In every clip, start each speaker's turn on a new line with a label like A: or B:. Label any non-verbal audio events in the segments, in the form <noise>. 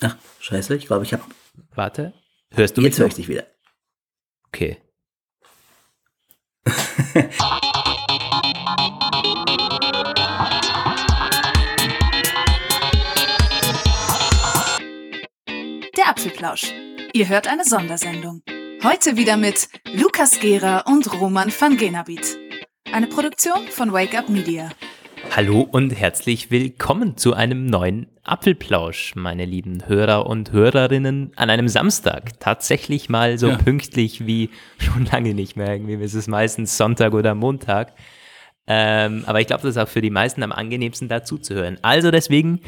A: Ach, scheiße, ich glaube, ich habe.
B: Warte. Hörst du
A: Jetzt
B: mich?
A: höre
B: noch?
A: ich dich wieder.
B: Okay. <laughs>
C: Der Apfelplausch. Ihr hört eine Sondersendung. Heute wieder mit Lukas Gera und Roman van Genabit. Eine Produktion von Wake Up Media.
B: Hallo und herzlich willkommen zu einem neuen Apfelplausch, meine lieben Hörer und Hörerinnen, an einem Samstag. Tatsächlich mal so
A: Ja.
B: pünktlich wie <laughs> schon lange nicht mehr. Irgendwie ist es meistens Sonntag oder Montag. Ähm, aber ich glaube, das ist auch für die meisten am angenehmsten dazu zu hören. Also deswegen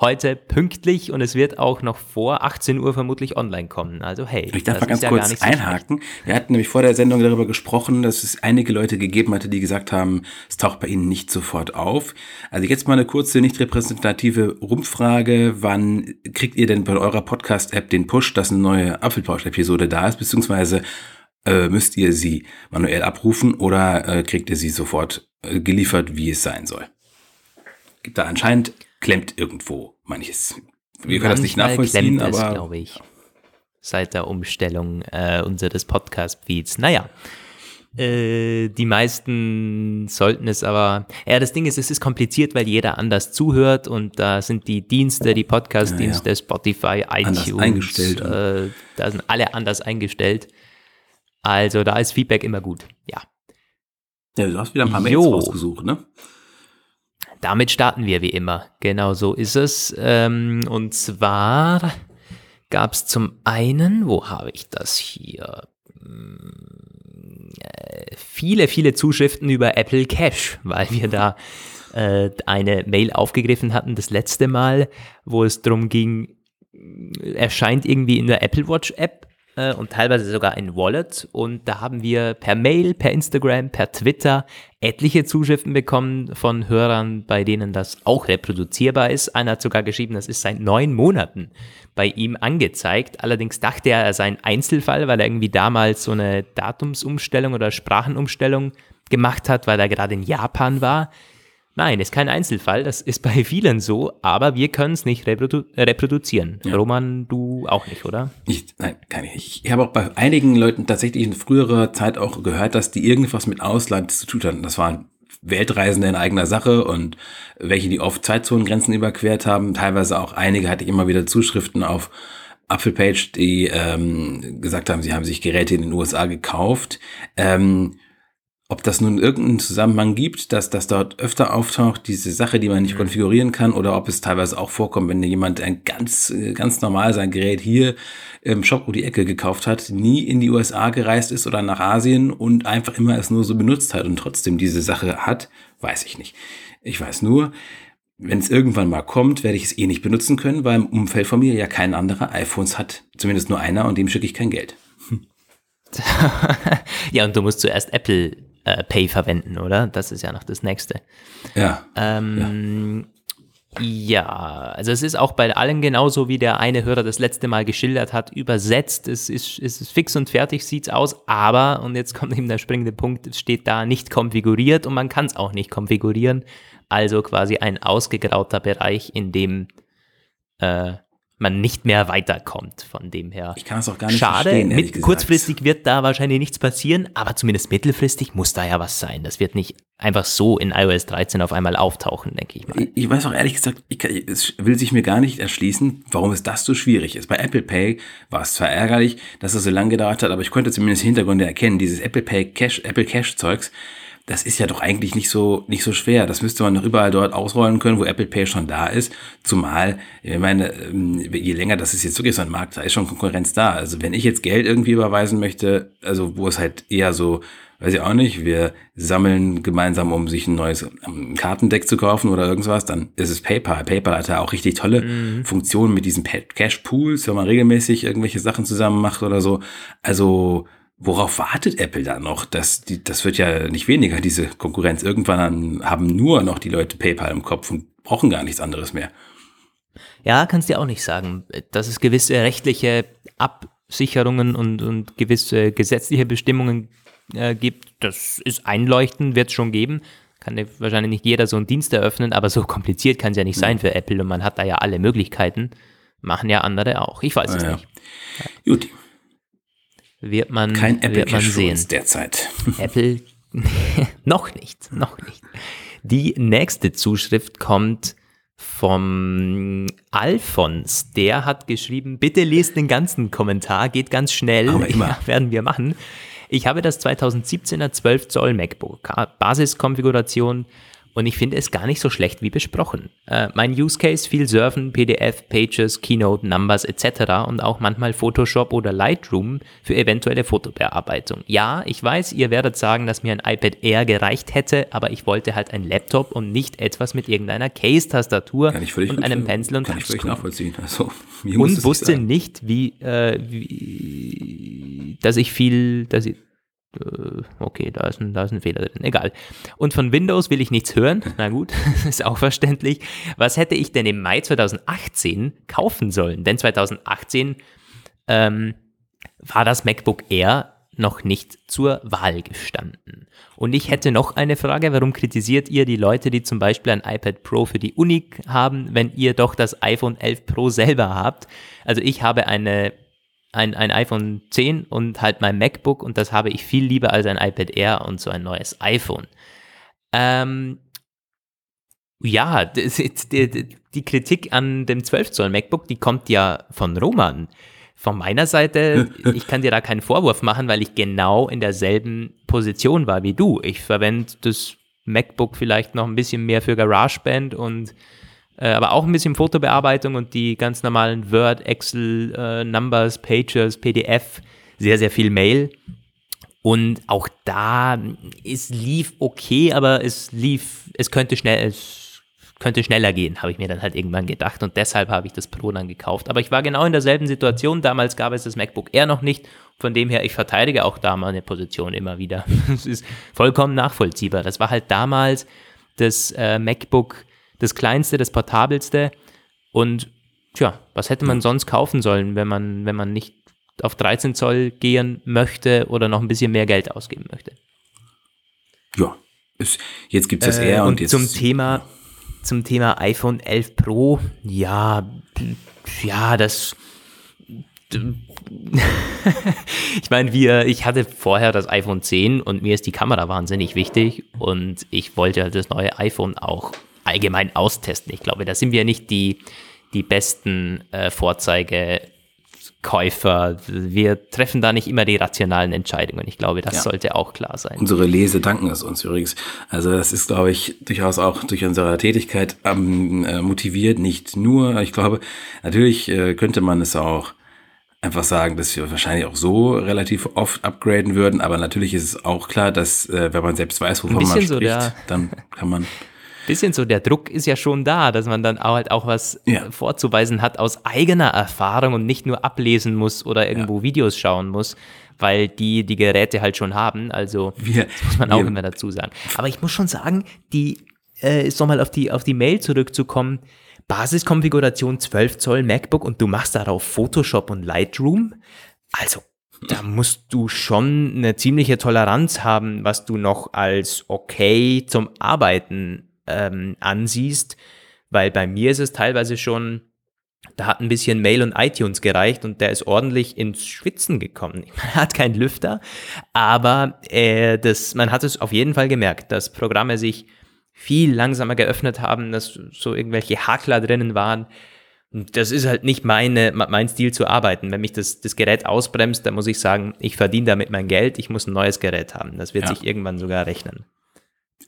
B: heute pünktlich und es wird auch noch vor 18 Uhr vermutlich online kommen. Also hey,
A: Ich darf
B: das
A: mal ganz
B: ist ja gar
A: kurz
B: so schlecht.
A: einhaken. Wir hatten nämlich vor der Sendung darüber gesprochen, dass es einige Leute gegeben hatte, die gesagt haben, es taucht bei ihnen nicht sofort auf. Also jetzt mal eine kurze, nicht repräsentative Rumfrage. Wann kriegt ihr denn bei eurer Podcast-App den Push, dass eine neue Apfelplausch-Episode da ist? Beziehungsweise äh, müsst ihr sie manuell abrufen oder äh, kriegt ihr sie sofort äh, geliefert, wie es sein soll? Gibt da anscheinend klemmt irgendwo manches. Wir können das nicht
B: Manchmal
A: nachvollziehen,
B: klemmt
A: aber
B: glaube ich, seit der Umstellung äh, unseres Podcast-Feeds. Naja, äh, die meisten sollten es aber. Ja, das Ding ist, es ist kompliziert, weil jeder anders zuhört und da sind die Dienste, die Podcast-Dienste, Spotify,
A: Anders
B: iTunes,
A: eingestellt.
B: Äh, da sind alle anders eingestellt. Also da ist Feedback immer gut. Ja.
A: ja, du hast wieder ein paar Mails
B: Jo.
A: rausgesucht, ne?
B: Damit starten wir wie immer. Genau so ist es. Ähm, und zwar gab es zum einen, wo habe ich das hier? Hm, äh, Viele, viele Zuschriften über Apple Cash, weil wir da äh, eine Mail aufgegriffen hatten das letzte Mal, wo es darum ging, erscheint irgendwie in der Apple Watch App äh, und teilweise sogar ein Wallet. Und da haben wir per Mail, per Instagram, per Twitter etliche Zuschriften bekommen von Hörern, bei denen das auch reproduzierbar ist. Einer hat sogar geschrieben, das ist seit neun Monaten bei ihm angezeigt. Allerdings dachte er, er sei ein Einzelfall, weil er irgendwie damals so eine Datumsumstellung oder Sprachenumstellung gemacht hat, weil er gerade in Japan war. Nein, ist kein Einzelfall, das ist bei vielen so, aber wir können es nicht reprodu reproduzieren. Roman, du auch nicht, oder?
A: Ich, nein, kann ich nicht. Ich habe auch bei einigen Leuten tatsächlich in früherer Zeit auch gehört, dass die irgendwas mit Ausland zu tun hatten. Das waren Weltreisende in eigener Sache und welche, die oft Zeitzonengrenzen überquert haben. Teilweise auch einige hatte ich immer wieder Zuschriften auf Apfelpage, die ähm, gesagt haben, sie haben sich Geräte in den USA gekauft. Ähm, ob das nun irgendeinen Zusammenhang gibt, dass das dort öfter auftaucht, diese Sache, die man nicht konfigurieren kann, oder ob es teilweise auch vorkommt, wenn jemand ein ganz, äh, ganz normal sein Gerät hier im Shop um die Ecke gekauft hat, nie in die USA gereist ist oder nach Asien und einfach immer es nur so benutzt hat und trotzdem diese Sache hat, weiß ich nicht. Ich weiß nur, wenn es irgendwann mal kommt, werde ich es eh nicht benutzen können, weil im Umfeld von mir ja kein anderer iPhones hat. Zumindest nur einer und dem schicke ich kein Geld. <laughs>
B: ja, und du musst zuerst Apple äh, Pay verwenden, oder? Das ist ja noch das nächste.
A: Ja.
B: Ähm, ja. also es ist auch bei allen genauso, wie der eine Hörer das letzte Mal geschildert hat, übersetzt. Es ist, es ist fix und fertig, sieht's aus, aber, und jetzt kommt eben der springende Punkt, es steht da nicht konfiguriert und man kann es auch nicht konfigurieren. Also quasi ein ausgegrauter Bereich, in dem äh, man nicht mehr weiterkommt. Von dem her.
A: Ich kann es auch gar nicht
B: Schade,
A: verstehen,
B: mit, kurzfristig wird da wahrscheinlich nichts passieren, aber zumindest mittelfristig muss da ja was sein. Das wird nicht einfach so in iOS 13 auf einmal auftauchen, denke ich mal.
A: Ich, ich weiß auch ehrlich gesagt, ich, es will sich mir gar nicht erschließen, warum es das so schwierig ist. Bei Apple Pay war es zwar ärgerlich, dass es so lange gedauert hat, aber ich konnte zumindest Hintergründe erkennen. Dieses Apple Pay Cash, Apple Cash Zeugs, das ist ja doch eigentlich nicht so, nicht so schwer. Das müsste man doch überall dort ausrollen können, wo Apple Pay schon da ist. Zumal, ich meine, ähm, je länger das ist jetzt wirklich so ein Markt, da ist schon Konkurrenz da. Also wenn ich jetzt Geld irgendwie überweisen möchte, also wo es halt eher so, weiß ich auch nicht, wir sammeln gemeinsam, um sich ein neues ähm, Kartendeck zu kaufen oder irgendwas, dann ist es PayPal. PayPal hat ja auch richtig tolle Funktionen mit diesen Cash Pools, wenn man regelmäßig irgendwelche Sachen zusammen macht oder so. Also Worauf wartet Apple da noch? Das, die, das wird ja nicht weniger, diese Konkurrenz. Irgendwann haben nur noch die Leute PayPal im Kopf und brauchen gar nichts anderes mehr.
B: Ja, kannst dir auch nicht sagen, dass es gewisse rechtliche Absicherungen und, und gewisse gesetzliche Bestimmungen äh, gibt. Das ist einleuchtend, wird es schon geben. Kann ja wahrscheinlich nicht jeder so einen Dienst eröffnen, aber so <laughs> kompliziert kann es ja nicht sein für Apple und man hat da ja alle Möglichkeiten. Machen ja andere auch. Ich weiß es
A: Ja, ja.
B: nicht.
A: Gut,
B: Wird man,
A: kein Apple
B: wird man sehen.
A: derzeit. <laughs>
B: Apple <laughs> noch nicht, noch nicht. Die nächste Zuschrift kommt vom Alfons. Der hat geschrieben, bitte lest den ganzen Kommentar, geht ganz schnell.
A: Aber immer. <laughs>
B: Ja, werden wir machen. Ich habe das 2017er 12 Zoll MacBook, Basiskonfiguration und ich finde es gar nicht so schlecht wie besprochen. Äh, mein Use Case, viel Surfen, PDF, Pages, Keynote, Numbers etc. und auch manchmal Photoshop oder Lightroom für eventuelle Fotobearbeitung. Ja, ich weiß, ihr werdet sagen, dass mir ein iPad Air gereicht hätte, aber ich wollte halt ein Laptop und nicht etwas mit irgendeiner Case-Tastatur und einem Pencil und
A: Kann ich völlig nachvollziehen. Also,
B: und wusste nicht, wie, äh, wie, dass ich viel, dass ich, okay, da ist, ein, da ist ein Fehler drin, egal. Und von Windows will ich nichts hören, na gut, <laughs> ist auch verständlich. Was hätte ich denn im Mai 2018 kaufen sollen? Denn 2018 ähm, war das MacBook Air noch nicht zur Wahl gestanden. Und ich hätte noch eine Frage, warum kritisiert ihr die Leute, die zum Beispiel ein iPad Pro für die Uni haben, wenn ihr doch das iPhone 11 Pro selber habt? Also ich habe eine, ein, ein iPhone 10 und halt mein MacBook und das habe ich viel lieber als ein iPad Air und so ein neues iPhone. Ähm, ja, <laughs> die, die, die Kritik an dem 12 Zoll MacBook, die kommt ja von Roman. Von meiner Seite, <laughs> ich kann dir da keinen Vorwurf machen, weil ich genau in derselben Position war wie du. Ich verwende das MacBook vielleicht noch ein bisschen mehr für GarageBand und äh, aber auch ein bisschen Fotobearbeitung und die ganz normalen Word, Excel, äh, Numbers, Pages, PDF, sehr, sehr viel Mail. Und auch da, es lief okay, aber es lief, es könnte schnell, es könnte schneller gehen, habe ich mir dann halt irgendwann gedacht und deshalb habe ich das Pro dann gekauft. Aber ich war genau in derselben Situation. Damals gab es das MacBook Air noch nicht. Von dem her, ich verteidige auch da meine Position immer wieder. <laughs> Es ist vollkommen nachvollziehbar. Das war halt damals das äh, MacBook, das kleinste, das portabelste. Und tja, was hätte man sonst kaufen sollen, wenn man, wenn man nicht auf 13 Zoll gehen möchte oder noch ein bisschen mehr Geld ausgeben möchte?
A: Ja, es, jetzt gibt es das
B: Äh,
A: R und,
B: und
A: jetzt.
B: zum Thema, zum Thema iPhone 11 Pro, ja, ja, das. <laughs> ich meine, wir, ich hatte vorher das iPhone 10 und mir ist die Kamera wahnsinnig wichtig und ich wollte halt das neue iPhone auch allgemein austesten. Ich glaube, da sind wir nicht die, die besten äh, Vorzeigekäufer. Wir treffen da nicht immer die rationalen Entscheidungen. Ich glaube, das
A: Ja.
B: sollte auch klar sein.
A: Unsere Lese danken es uns übrigens. Also das ist, glaube ich, durchaus auch durch unsere Tätigkeit ähm, äh, motiviert. Nicht nur, ich glaube, natürlich äh, könnte man es auch einfach sagen, dass wir wahrscheinlich auch so relativ oft upgraden würden. Aber natürlich ist es auch klar, dass äh, wenn man selbst weiß, wovon man spricht,
B: so der-
A: dann kann man
B: bisschen so, der Druck ist ja schon da, dass man dann auch halt auch was
A: Ja.
B: äh, vorzuweisen hat aus eigener Erfahrung und nicht nur ablesen muss oder irgendwo Videos schauen muss, weil die die Geräte halt schon haben. Also
A: Wir-
B: das muss man auch
A: wir-
B: immer dazu sagen. Aber ich muss schon sagen, die äh, ist nochmal auf die auf die Mail zurückzukommen. Basiskonfiguration 12 Zoll MacBook und du machst darauf Photoshop und Lightroom. Also da musst du schon eine ziemliche Toleranz haben, was du noch als okay zum Arbeiten ähm, ansiehst, weil bei mir ist es teilweise schon, da hat ein bisschen Mail und iTunes gereicht und der ist ordentlich ins Schwitzen gekommen. <laughs> Man hat keinen Lüfter, aber äh, das, man hat es auf jeden Fall gemerkt, dass Programme sich viel langsamer geöffnet haben, dass so irgendwelche Hakler drinnen waren. Und das ist halt nicht meine, mein Stil zu arbeiten. Wenn mich das, das Gerät ausbremst, dann muss ich sagen, ich verdiene damit mein Geld, ich muss ein neues Gerät haben. Das wird
A: Ja.
B: sich irgendwann sogar rechnen.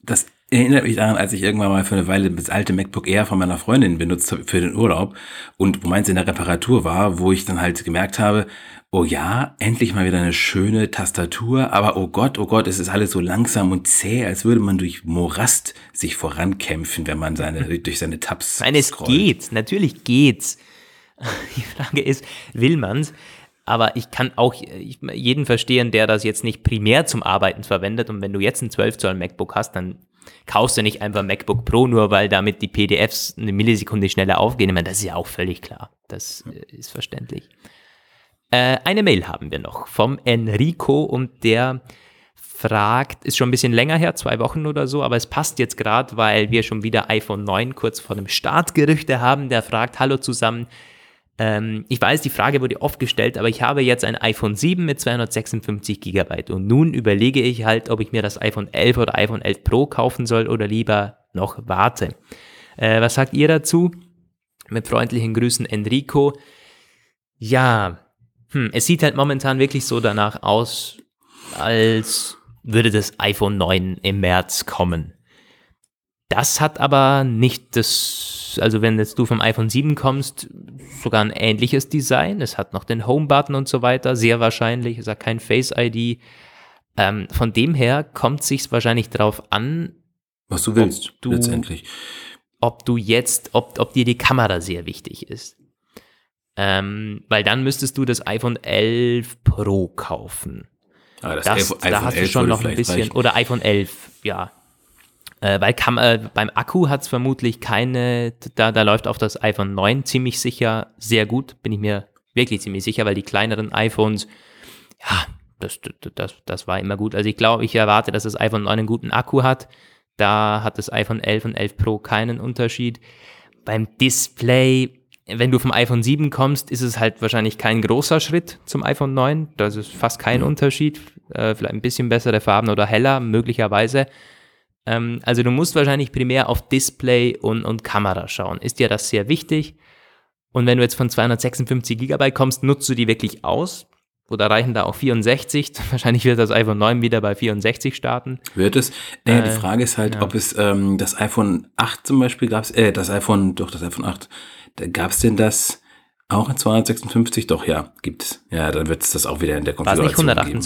A: Das erinnert mich daran, als ich irgendwann mal für eine Weile das alte MacBook Air von meiner Freundin benutzt habe für den Urlaub und wo meins in der Reparatur war, wo ich dann halt gemerkt habe, oh ja, endlich mal wieder eine schöne Tastatur, aber oh Gott, oh Gott, es ist alles so langsam und zäh, als würde man durch Morast sich vorankämpfen, wenn man seine, <laughs> durch seine Tabs
B: Nein, es
A: scrollt.
B: geht, natürlich geht's. <laughs> Die Frage ist, will man's? Aber ich kann auch jeden verstehen, der das jetzt nicht primär zum Arbeiten verwendet. Und wenn du jetzt ein 12 Zoll MacBook hast, dann kaufst du nicht einfach MacBook Pro, nur weil damit die PDFs eine Millisekunde schneller aufgehen. Ich meine, das ist ja auch völlig klar. Das äh, ist verständlich. Äh, eine Mail haben wir noch vom Enrico und der fragt, ist schon ein bisschen länger her, zwei Wochen oder so, aber es passt jetzt gerade, weil wir schon wieder iPhone 9 kurz vor dem Startgerüchte haben. Der fragt, hallo zusammen, Ähm, ich weiß, die Frage wurde oft gestellt, aber ich habe jetzt ein iPhone 7 mit 256 GB und nun überlege ich halt, ob ich mir das iPhone 11 oder iPhone 11 Pro kaufen soll oder lieber noch warte. Äh, was sagt ihr dazu? Mit freundlichen Grüßen Enrico. Ja, hm, es sieht halt momentan wirklich so danach aus, als würde das iPhone 9 im März kommen. Das hat aber nicht das, also wenn jetzt du vom iPhone 7 kommst, sogar ein ähnliches Design. Es hat noch den Home-Button und so weiter, sehr wahrscheinlich. Es hat kein Face-ID. Ähm, von dem her kommt sich wahrscheinlich darauf an,
A: was du willst,
B: du,
A: letztendlich.
B: Ob du jetzt, ob, ob dir die Kamera sehr wichtig ist. Ähm, weil dann müsstest du das iPhone 11 Pro kaufen.
A: Ah, das
B: Das,
A: iPhone
B: da hast du schon noch ein bisschen,
A: reichen.
B: oder iPhone 11, ja. Äh, weil Kam äh, beim Akku hat es vermutlich keine, da, da läuft auf das iPhone 9 ziemlich sicher sehr gut, bin ich mir wirklich ziemlich sicher, weil die kleineren iPhones, ja, das, das, das, das war immer gut. Also ich glaube, ich erwarte, dass das iPhone 9 einen guten Akku hat. Da hat das iPhone 11 und 11 Pro keinen Unterschied. Beim Display, wenn du vom iPhone 7 kommst, ist es halt wahrscheinlich kein großer Schritt zum iPhone 9. Das ist fast kein Unterschied. Äh, vielleicht ein bisschen bessere Farben oder heller, möglicherweise. Ähm, also du musst wahrscheinlich primär auf Display und, und Kamera schauen. Ist dir das sehr wichtig? Und wenn du jetzt von 256 GB kommst, nutzt du die wirklich aus? Oder reichen da auch 64? <laughs> Wahrscheinlich wird das iPhone 9 wieder bei 64 starten.
A: Wird es? Naja, die
B: Äh,
A: Frage ist halt,
B: ja.
A: ob es ähm, das iPhone 8 zum Beispiel gab es, äh, das iPhone, doch, das iPhone 8, da gab es denn das auch in 256? Doch, ja, gibt es. Ja, dann wird es das auch wieder in der
B: War es nicht
A: Konfiguration geben.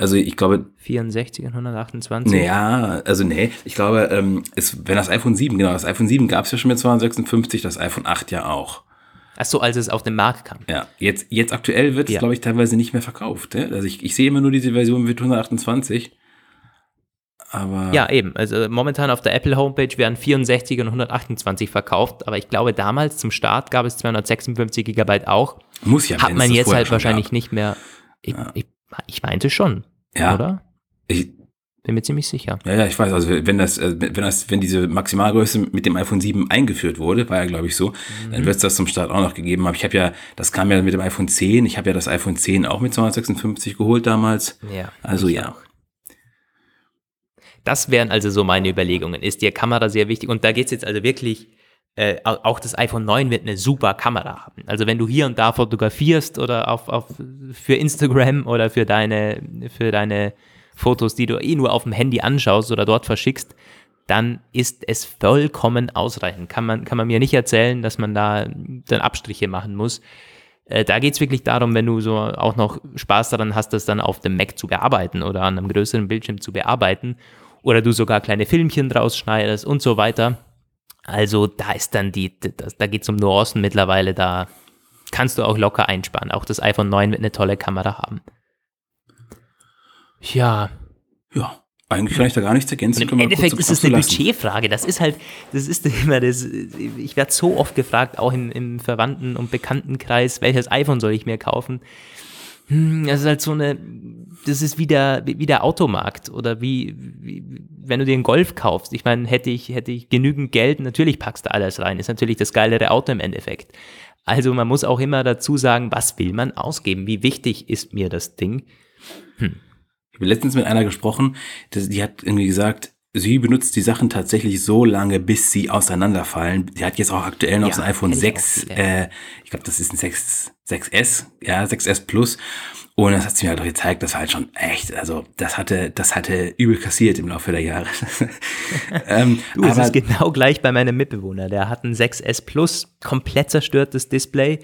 B: 128?
A: Also ich glaube,
B: 64 und 128?
A: naja, also nee, ich glaube, ähm, es, wenn das iPhone 7, genau, das iPhone 7 gab es ja schon mit 256, das iPhone 8 ja auch.
B: Ach so, als es auf den Markt kam.
A: Ja, jetzt, jetzt aktuell wird es,
B: Ja.
A: glaube ich, teilweise nicht mehr verkauft. Ja? Also ich, ich sehe immer nur diese Version mit 128. Aber
B: Ja, eben. Also momentan auf der Apple Homepage werden 64 und 128 verkauft, aber ich glaube damals zum Start gab es 256 GB auch.
A: muss ja.
B: Hat man jetzt halt wahrscheinlich
A: gab.
B: nicht mehr. Ich,
A: Ja.
B: ich, ich meinte schon,
A: Ja.
B: oder?
A: Ich,
B: Bin mir ziemlich sicher.
A: Ja, ja, ich weiß, also wenn das, äh, wenn das, wenn diese Maximalgröße mit dem iPhone 7 eingeführt wurde, war ja glaube ich so,
B: Mhm.
A: dann wird es das zum Start auch noch gegeben haben. Ich habe ja, das kam ja mit dem iPhone 10, ich habe ja das iPhone 10 auch mit 256 geholt damals.
B: Ja.
A: Also ja.
B: auch. Das wären also so meine Überlegungen. Ist dir Kamera sehr wichtig? Und da geht es jetzt also wirklich, äh, au- auch das iPhone 9 wird eine super Kamera haben. Also wenn du hier und da fotografierst oder auf, auf für Instagram oder für deine, für deine Fotos, die du eh nur auf dem Handy anschaust oder dort verschickst, dann ist es vollkommen ausreichend. Kann man, kann man mir nicht erzählen, dass man da dann Abstriche machen muss. Äh, da geht es wirklich darum, wenn du so auch noch Spaß daran hast, das dann auf dem Mac zu bearbeiten oder an einem größeren Bildschirm zu bearbeiten oder du sogar kleine Filmchen draus schneidest und so weiter. Also da ist dann die, da geht es um Nuancen mittlerweile, da kannst du auch locker einsparen. Auch das iPhone 9 wird eine tolle Kamera haben. Ja,
A: Ja, eigentlich kann ich da gar nichts ergänzen.
B: im Endeffekt ist es eine
A: lassen.
B: Budgetfrage. Das ist halt, das ist <laughs> immer das, ich werde so oft gefragt, auch im, im Verwandten- und Bekanntenkreis, welches iPhone soll ich mir kaufen? Hm, Das ist halt so eine, das ist wie der, wie der Automarkt oder wie, wie, wenn du dir einen Golf kaufst. Ich meine, hätte ich, hätte ich genügend Geld, natürlich packst du alles rein. Ist natürlich das geilere Auto im Endeffekt. Also man muss auch immer dazu sagen, was will man ausgeben? Wie wichtig ist mir das Ding?
A: Ich habe letztens mit einer gesprochen, die hat irgendwie gesagt, sie benutzt die Sachen tatsächlich so lange, bis sie auseinanderfallen. Sie hat jetzt auch aktuell noch
B: Ja,
A: so ein iPhone
B: kenn ich
A: 6,
B: auch viele.
A: äh, ich glaube, das ist ein 6, 6S, ja, 6S Plus. Und das hat sie mir halt auch gezeigt, das war halt schon echt, also das hatte, das hatte übel kassiert im Laufe der Jahre. <laughs> ähm,
B: Du, es
A: aber
B: ist genau gleich bei meinem Mitbewohner. Der hat ein 6S Plus, komplett zerstörtes Display,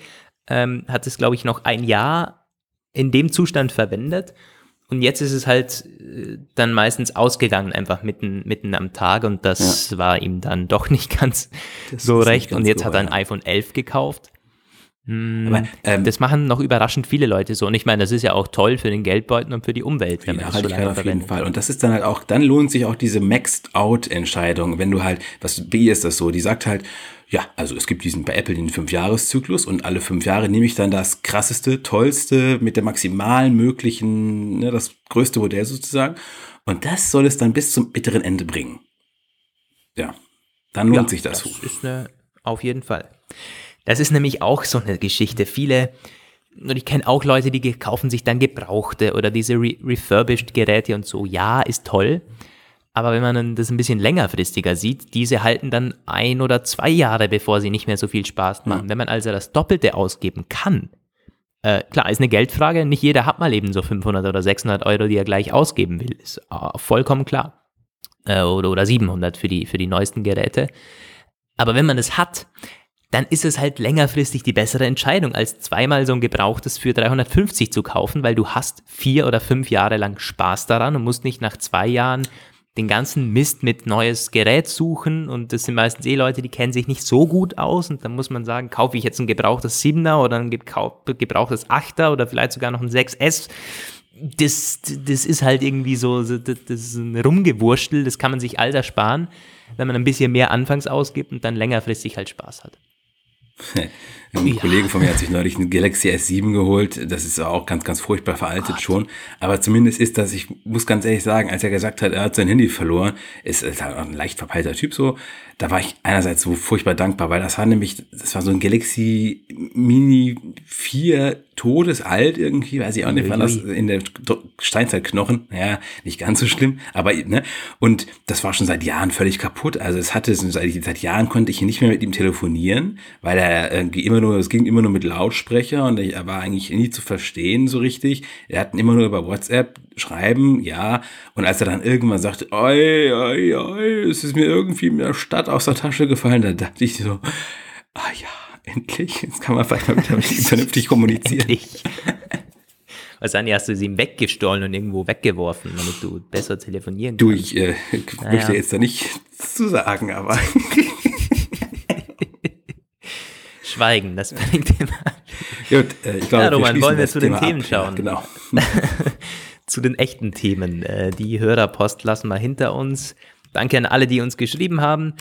B: ähm, hat es, glaube ich, noch ein Jahr in dem Zustand verwendet. Und jetzt ist es halt äh, dann meistens ausgegangen, einfach mitten, mitten am Tag. Und das war ihm dann doch nicht <laughs> ganz
A: Das
B: so recht.
A: ganz
B: Und jetzt
A: so,
B: hat er ein
A: ja.
B: iPhone 11 gekauft. Hm,
A: Aber, ähm,
B: das machen noch überraschend viele Leute so. Und ich meine, das ist ja auch toll für den Geldbeutel und für die Umwelt,
A: Die
B: wenn man das so
A: Nachhaltigkeit
B: lange
A: auf jeden. Fall. Und das ist dann halt auch, dann lohnt sich auch diese Maxed-Out-Entscheidung, wenn du halt, was, wie ist das so? Die sagt halt, ja, also es gibt diesen bei Apple den Fünf-Jahres-Zyklus und alle fünf Jahre nehme ich dann das krasseste, tollste, mit der maximalen möglichen, ne, das größte Modell sozusagen. Und das soll es dann bis zum bitteren Ende bringen. Ja, dann lohnt sich das.
B: Das ist eine, auf jeden Fall. Das ist nämlich auch so eine Geschichte. Viele, und ich kenne auch Leute, die kaufen sich dann gebrauchte oder diese re refurbished Geräte und so. Ja, ist toll. Aber wenn man das ein bisschen längerfristiger sieht, diese halten dann ein oder zwei Jahre, bevor sie nicht mehr so viel Spaß machen. Ja. Wenn man also das Doppelte ausgeben kann, äh, klar, ist eine Geldfrage. Nicht jeder hat mal eben so 500 oder 600 Euro, die er gleich ausgeben will. Ist äh, vollkommen klar. Äh, oder, oder 700 für die, für die neuesten Geräte. Aber wenn man es hat, dann ist es halt längerfristig die bessere Entscheidung, als zweimal so ein gebrauchtes für 350 zu kaufen, weil du hast vier oder fünf Jahre lang Spaß daran und musst nicht nach zwei Jahren den ganzen Mist mit neues Gerät suchen und das sind meistens eh Leute, die kennen sich nicht so gut aus und dann muss man sagen, kaufe ich jetzt ein gebrauchtes 7er oder ein gebrauchtes 8er oder vielleicht sogar noch ein 6S. Das, das ist halt irgendwie so, das ist ein Rumgewurstel, das kann man sich all ersparen, wenn man ein bisschen mehr anfangs ausgibt und dann längerfristig halt Spaß hat.
A: 嘿 <laughs> Ein ja. Kollege von mir hat sich neulich ein Galaxy S7 geholt. Das ist auch ganz, ganz furchtbar veraltet Gott. schon. Aber zumindest ist das, ich muss ganz ehrlich sagen, als er gesagt hat, er hat sein Handy verloren, ist, ist halt ein leicht verpeilter Typ so. Da war ich einerseits so furchtbar dankbar, weil das war nämlich, das war so ein Galaxy Mini 4 todesalt irgendwie, weiß ich auch nicht, wann das in der Steinzeitknochen, ja, nicht ganz so schlimm, aber, ne, und das war schon seit Jahren völlig kaputt, also es hatte, seit, seit Jahren konnte ich nicht mehr mit ihm telefonieren, weil er irgendwie immer nur, es ging immer nur mit Lautsprecher und er war eigentlich nie zu verstehen so richtig, er hatten immer nur über WhatsApp schreiben, ja, und als er dann irgendwann sagte, oi, oi, oi, es ist mir irgendwie in der Stadt aus der Tasche gefallen, da dachte ich so, ah ja, Endlich. Jetzt kann man vielleicht mal wieder mit ihm <laughs> vernünftig kommunizieren.
B: Wahrscheinlich hast du sie ihm weggestohlen und irgendwo weggeworfen, damit du besser telefonieren
A: kannst. Du, ich äh, naja. möchte jetzt da nicht zu sagen, aber. <laughs>
B: Schweigen, das bringt immer.
A: Gut, äh, ich glaube,
B: ja, Roman, wir wollen wir zu den Themen ab. schauen.
A: Ja, genau. <laughs>
B: zu den echten Themen. Äh, die Hörerpost lassen wir hinter uns. Danke an alle, die uns geschrieben haben.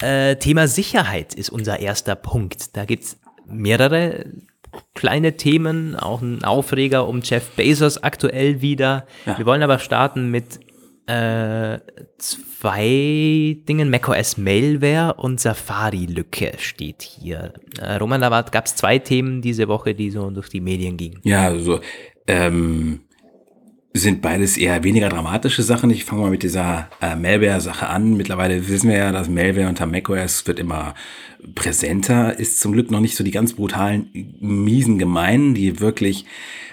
B: Äh, Thema Sicherheit ist unser erster Punkt. Da gibt's mehrere kleine Themen, auch ein Aufreger um Jeff Bezos aktuell wieder. Ja. Wir wollen aber starten mit äh, zwei Dingen. macOS Malware und Safari-Lücke steht hier. Äh, Roman, da gab es zwei Themen diese Woche, die so durch die Medien gingen.
A: Ja, also ähm, sind beides eher weniger dramatische Sachen. Ich fange mal mit dieser äh, Malware-Sache an. Mittlerweile wissen wir ja, dass Malware unter macOS wird immer präsenter. Ist zum Glück noch nicht so die ganz brutalen, miesen Gemeinen, die wirklich,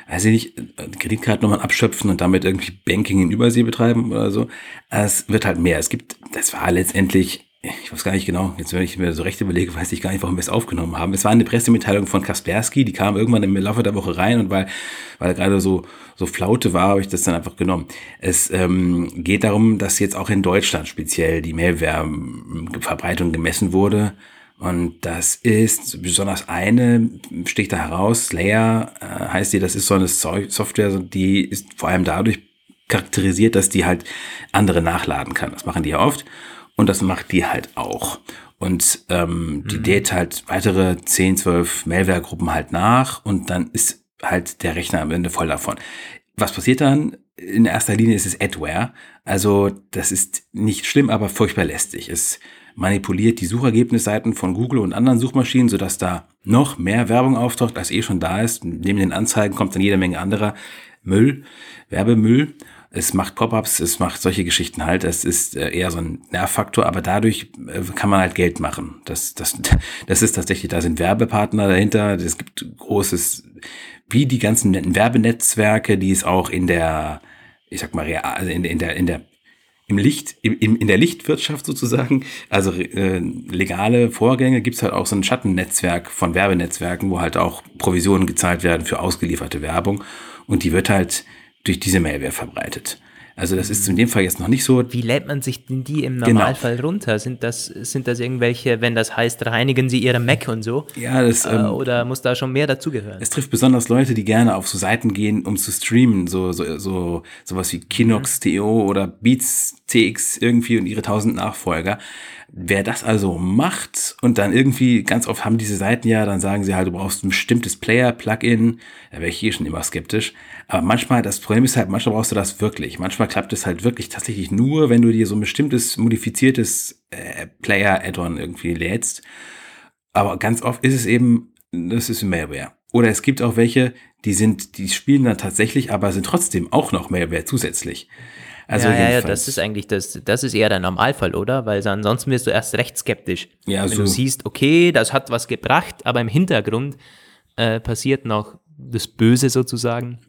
A: weiß ich nicht, Kreditkartennummern abschöpfen und damit irgendwie Banking in Übersee betreiben oder so. Es wird halt mehr. Es gibt, das war letztendlich ich weiß gar nicht genau, jetzt wenn ich mir so recht überlege, weiß ich gar nicht, warum wir es aufgenommen haben. Es war eine Pressemitteilung von Kaspersky, die kam irgendwann im Laufe der Woche rein und weil, weil er gerade so, so Flaute war, habe ich das dann einfach genommen. Es ähm, geht darum, dass jetzt auch in Deutschland speziell die Mailware-Verbreitung gemessen wurde. Und das ist besonders eine, sticht da heraus, Slayer äh, heißt die, das ist so eine Software, die ist vor allem dadurch charakterisiert, dass die halt andere nachladen kann. Das machen die ja oft. Und das macht die halt auch. Und ähm, die mhm. lädt halt weitere 10, 12 Malware-Gruppen halt nach und dann ist halt der Rechner am Ende voll davon. Was passiert dann? In erster Linie ist es Adware. Also das ist nicht schlimm, aber furchtbar lästig. Es manipuliert die Suchergebnisseiten von Google und anderen Suchmaschinen, sodass da noch mehr Werbung auftaucht, als eh schon da ist. Neben den Anzeigen kommt dann jede Menge anderer Müll, Werbemüll es macht Pop-ups, es macht solche Geschichten halt. Es ist äh, eher so ein Nervfaktor, aber dadurch äh, kann man halt Geld machen. Das, das, <laughs> das ist tatsächlich, da sind Werbepartner dahinter. Es gibt großes, wie die ganzen Werbenetzwerke, die es auch in der, ich sag mal, also in, in der, in der im Licht, im, in der Lichtwirtschaft sozusagen, also äh, legale Vorgänge, gibt's halt auch so ein Schattennetzwerk von Werbenetzwerken, wo halt auch Provisionen gezahlt werden für ausgelieferte Werbung. Und die wird halt durch diese Malware verbreitet. Also das ist in dem Fall jetzt noch nicht so.
B: Wie lädt man sich denn die im genau. Normalfall genau. runter? Sind das, sind das irgendwelche, wenn das heißt, reinigen Sie Ihre Mac und so?
A: Ja, das.
B: Äh, ähm, oder muss da schon mehr dazugehören?
A: Es trifft besonders Leute, die gerne auf so Seiten gehen, um zu streamen, so, so, so sowas wie Kinox.to mhm. oder Beats CX irgendwie und ihre tausend Nachfolger. Wer das also macht und dann irgendwie, ganz oft haben diese Seiten ja, dann sagen sie halt, du brauchst ein bestimmtes Player-Plugin, da wäre ich hier schon immer skeptisch. Aber manchmal, das Problem ist halt, manchmal brauchst du das wirklich. Manchmal klappt es halt wirklich tatsächlich nur, wenn du dir so ein bestimmtes, modifiziertes äh, Player-Add-on irgendwie lädst. aber ganz oft ist es eben, das ist Malware. Oder es gibt auch welche, die sind, die spielen dann tatsächlich, aber sind trotzdem auch noch Malware zusätzlich.
B: Also ja, ja, ja, das ist eigentlich das, das ist eher der Normalfall, oder? Weil ansonsten wirst du erst recht skeptisch. Ja, Wenn so. du siehst, okay, das hat was gebracht, aber im Hintergrund äh, passiert noch das Böse sozusagen.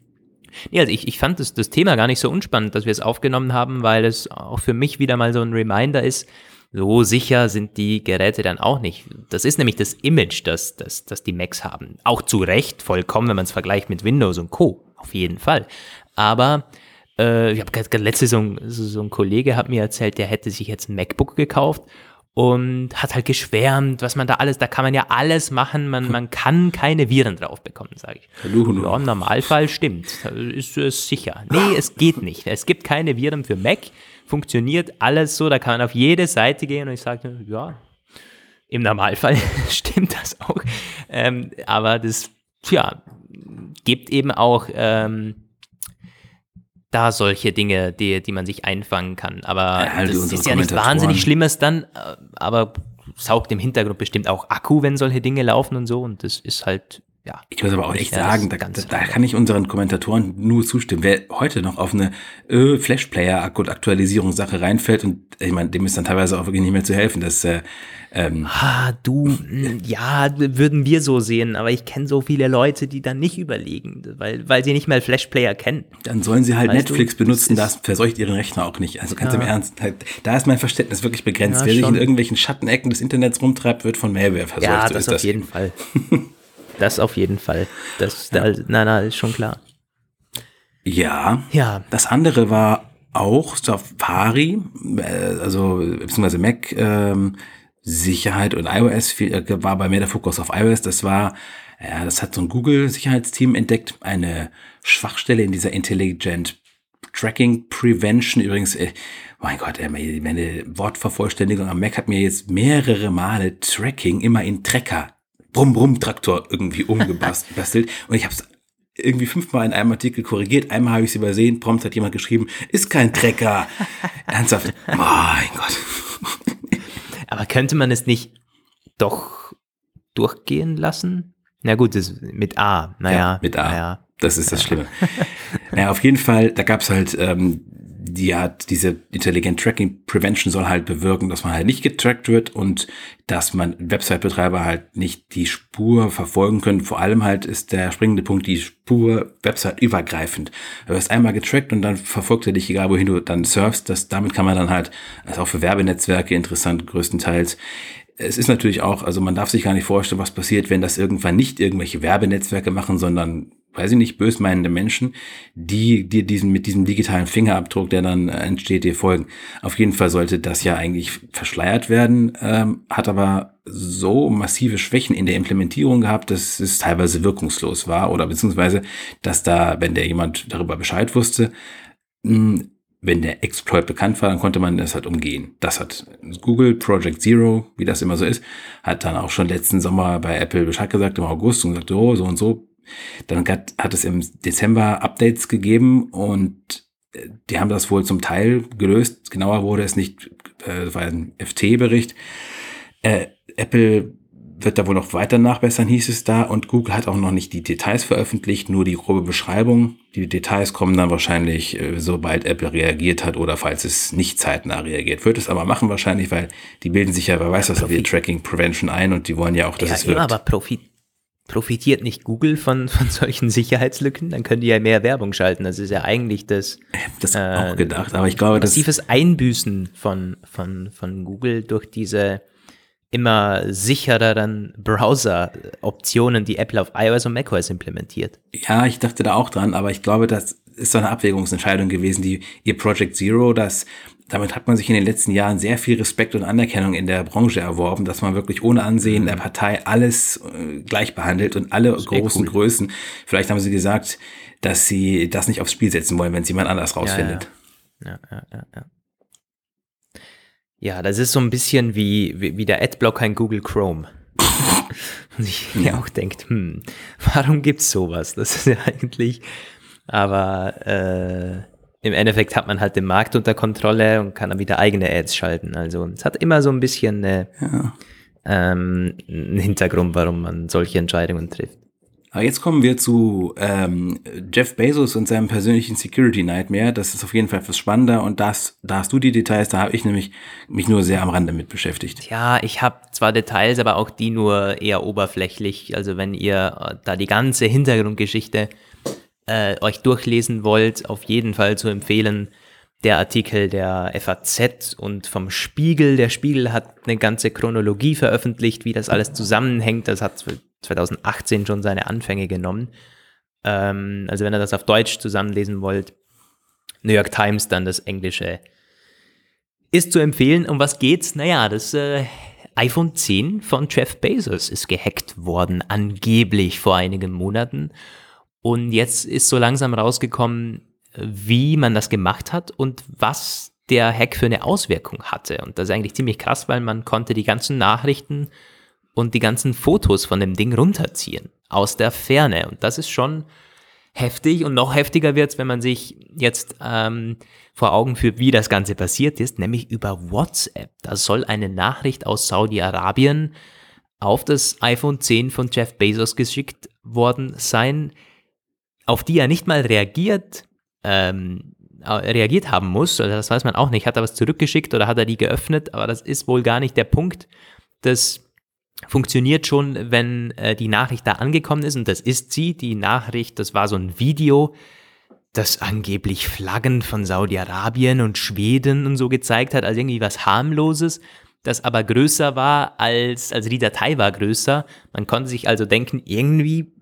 B: Nee, also ich, ich fand das, das Thema gar nicht so unspannend, dass wir es aufgenommen haben, weil es auch für mich wieder mal so ein Reminder ist, so sicher sind die Geräte dann auch nicht. Das ist nämlich das Image, das, das, das die Macs haben. Auch zu Recht, vollkommen, wenn man es vergleicht mit Windows und Co. Auf jeden Fall. Aber äh, ich habe gerade letzte so ein, so ein Kollege hat mir erzählt, der hätte sich jetzt ein MacBook gekauft und hat halt geschwärmt, was man da alles, da kann man ja alles machen, man, man kann keine Viren drauf bekommen, sage ich. Hallo, Ja, im Normalfall stimmt, ist es sicher. Nee, es geht nicht. Es gibt keine Viren für Mac, funktioniert alles so, da kann man auf jede Seite gehen und ich sage, ja, im Normalfall <laughs> stimmt das auch. Ähm, aber das, ja, gibt eben auch ähm, da solche Dinge, die, die man sich einfangen kann. Aber ja, das ist ja nicht wahnsinnig Schlimmes dann, äh, aber saugt im Hintergrund bestimmt auch Akku, wenn solche Dinge laufen und so. Und das ist halt ja.
A: Ich muss aber auch echt sagen, da, da, kann ich unseren Kommentatoren nur zustimmen. Wer heute noch auf eine äh, Flash-Player-Aktualisierungssache reinfällt und ich meine, dem ist dann teilweise auch wirklich nicht mehr zu helfen. Das, äh,
B: ähm ah, du, ja, würden wir so sehen, aber ich kenne so viele Leute, die dann nicht überlegen, weil, weil sie nicht mal Flash-Player kennen.
A: Dann sollen sie halt weißt Netflix du, benutzen, das verseucht ihren Rechner auch nicht. Also ganz ja. im Ernst, halt, da ist mein Verständnis wirklich begrenzt. Ja, Wer schon. sich in irgendwelchen Schattenecken des Internets rumtreibt, wird von Malware verseucht.
B: Ja, das so auf das. jeden Fall. <laughs> Das auf jeden Fall. Das, ja. da, na, na, ist schon klar.
A: Ja. Ja. Das andere war auch Safari, äh, also beziehungsweise Mac ähm, Sicherheit und iOS äh, war bei mir der Fokus auf iOS. Das war, ja, das hat so ein Google-Sicherheitsteam entdeckt, eine Schwachstelle in dieser Intelligent Tracking Prevention. Übrigens, äh, mein Gott, äh, meine Wortvervollständigung am Mac hat mir jetzt mehrere Male Tracking immer in Tracker Brumm-Brumm-Traktor irgendwie umgebastelt. <laughs> und ich habe es irgendwie fünfmal in einem Artikel korrigiert. Einmal habe ich es übersehen. Prompt hat jemand geschrieben, ist kein Trecker. <laughs> Ernsthaft. Mein Gott.
B: Aber könnte man es nicht doch durchgehen lassen? Na gut, das mit A. Naja. Ja,
A: mit A. Naja. Das ist das Schlimme. naja, auf jeden Fall, da gab es halt ähm, die hat diese Intelligent Tracking Prevention soll halt bewirken, dass man halt nicht getrackt wird und dass man Website-Betreiber halt nicht die Spur verfolgen können. Vor allem halt ist der springende Punkt die Spur Website übergreifend. Du wirst einmal getrackt und dann verfolgt er dich, egal wohin du dann surfst. Das, damit kann man dann halt, also auch für Werbenetzwerke interessant größtenteils, es ist natürlich auch, also man darf sich gar nicht vorstellen, was passiert, wenn das irgendwann nicht irgendwelche Werbenetzwerke machen, sondern weiß ich nicht, bösmeinende Menschen, die dir diesen, mit diesem digitalen Fingerabdruck, der dann äh, entsteht, dir folgen. Auf jeden Fall sollte das ja eigentlich verschleiert werden, ähm, hat aber so massive Schwächen in der Implementierung gehabt, dass es teilweise wirkungslos war oder beziehungsweise, dass da, wenn der jemand darüber Bescheid wusste, mh, hm, wenn der Exploit bekannt war, dann konnte man das halt umgehen. Das hat Google Project Zero, wie das immer so ist, hat dann auch schon letzten Sommer bei Apple Bescheid gesagt im August und gesagt, oh, so und so dann hat, hat es im Dezember Updates gegeben und äh, die haben das wohl zum Teil gelöst. Genauer wurde es nicht, äh, war ein FT-Bericht. Äh, Apple wird da wohl noch weiter nachbessern, hieß es da. Und Google hat auch noch nicht die Details veröffentlicht, nur die grobe Beschreibung. Die Details kommen dann wahrscheinlich, äh, sobald Apple reagiert hat oder falls es nicht zeitnah reagiert. Wird es aber machen wahrscheinlich, weil die bilden sich ja, wer weiß was, auf ihr Tracking Prevention ein und die wollen ja auch, dass ja, es wirkt.
B: aber Profit Profitiert nicht Google von, <laughs> von solchen Sicherheitslücken? Dann können die ja mehr Werbung schalten. Das ist ja eigentlich das.
A: Das äh, auch gedacht, aber ich glaube,
B: das. Massives Einbüßen von, von, von Google durch diese immer sichereren Browser-Optionen, die Apple auf iOS und macOS implementiert.
A: Ja, ich dachte da auch dran, aber ich glaube, das ist so eine Abwägungsentscheidung gewesen, die ihr Project Zero, das damit hat man sich in den letzten Jahren sehr viel Respekt und Anerkennung in der Branche erworben, dass man wirklich ohne Ansehen der Partei alles äh, gleich behandelt und alle großen cool. Größen. Vielleicht haben sie gesagt, dass sie das nicht aufs Spiel setzen wollen, wenn es jemand anders rausfindet.
B: Ja, ja, ja, ja. Ja, das ist so ein bisschen wie, wie, wie der Adblocker in Google Chrome. <laughs> Und ich mir auch denkt, hm, warum gibt's sowas? Das ist ja eigentlich, aber äh, im Endeffekt hat man halt den Markt unter Kontrolle und kann dann wieder eigene Ads schalten. Also es hat immer so ein bisschen eine, ja. ähm, einen Hintergrund, warum man solche Entscheidungen trifft.
A: Aber jetzt kommen wir zu ähm, Jeff Bezos und seinem persönlichen Security Nightmare. Das ist auf jeden Fall etwas spannender und das, da hast du die Details, da habe ich nämlich mich nur sehr am Rande mit beschäftigt.
B: Ja, ich habe zwar Details, aber auch die nur eher oberflächlich. Also wenn ihr da die ganze Hintergrundgeschichte äh, euch durchlesen wollt, auf jeden Fall zu empfehlen. Der Artikel der FAZ und vom Spiegel. Der Spiegel hat eine ganze Chronologie veröffentlicht, wie das alles zusammenhängt. Das hat 2018 schon seine Anfänge genommen. Ähm, also wenn ihr das auf Deutsch zusammenlesen wollt, New York Times, dann das Englische. Ist zu empfehlen. Um was geht's? Naja, das äh, iPhone 10 von Jeff Bezos ist gehackt worden, angeblich vor einigen Monaten. Und jetzt ist so langsam rausgekommen, wie man das gemacht hat und was der Hack für eine Auswirkung hatte. Und das ist eigentlich ziemlich krass, weil man konnte die ganzen Nachrichten und die ganzen Fotos von dem Ding runterziehen aus der Ferne. Und das ist schon heftig und noch heftiger wird es, wenn man sich jetzt ähm, vor Augen führt, wie das Ganze passiert ist, nämlich über WhatsApp. Da soll eine Nachricht aus Saudi-Arabien auf das iPhone 10 von Jeff Bezos geschickt worden sein, auf die er nicht mal reagiert, ähm, reagiert haben muss. Also das weiß man auch nicht. Hat er was zurückgeschickt oder hat er die geöffnet? Aber das ist wohl gar nicht der Punkt. Das funktioniert schon, wenn äh, die Nachricht da angekommen ist. Und das ist sie. Die Nachricht, das war so ein Video, das angeblich Flaggen von Saudi-Arabien und Schweden und so gezeigt hat, als irgendwie was harmloses das aber größer war als, also die Datei war größer. Man konnte sich also denken, irgendwie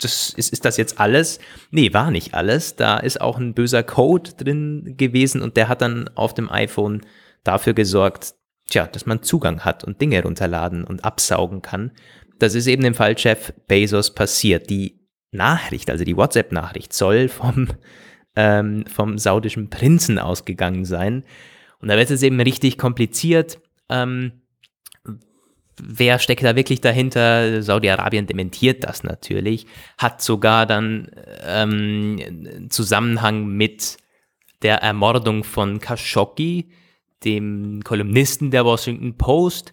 B: das ist, ist das jetzt alles? Nee, war nicht alles. Da ist auch ein böser Code drin gewesen und der hat dann auf dem iPhone dafür gesorgt, tja, dass man Zugang hat und Dinge runterladen und absaugen kann. Das ist eben dem Fall Jeff Bezos passiert. Die Nachricht, also die WhatsApp-Nachricht, soll vom, <laughs> ähm, vom saudischen Prinzen ausgegangen sein. Und da wird es eben richtig kompliziert. Ähm, wer steckt da wirklich dahinter? Saudi-Arabien dementiert das natürlich, hat sogar dann ähm, Zusammenhang mit der Ermordung von Khashoggi, dem Kolumnisten der Washington Post.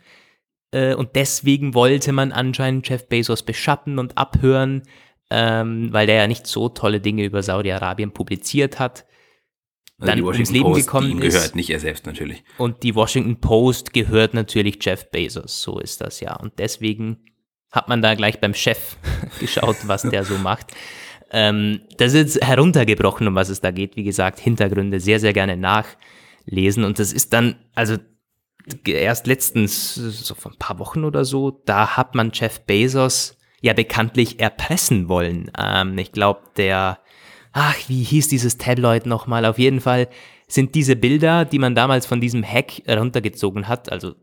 B: Äh, und deswegen wollte man anscheinend Jeff Bezos beschatten und abhören, ähm, weil der ja nicht so tolle Dinge über Saudi-Arabien publiziert hat
A: also dann ums Leben Post, gekommen ist. gehört, nicht er selbst natürlich.
B: Und die Washington Post gehört natürlich Jeff Bezos, so ist das ja. Und deswegen hat man da gleich beim Chef <laughs> geschaut, was der so macht. Ähm, das ist heruntergebrochen, um was es da geht. Wie gesagt, Hintergründe sehr, sehr gerne nachlesen. Und das ist dann, also erst letztens, so vor ein paar Wochen oder so, da hat man Jeff Bezos ja bekanntlich erpressen wollen. Ähm, ich glaube, der ach, wie hieß dieses Tabloid nochmal? Auf jeden Fall sind diese Bilder, die man damals von diesem Hack runtergezogen hat, also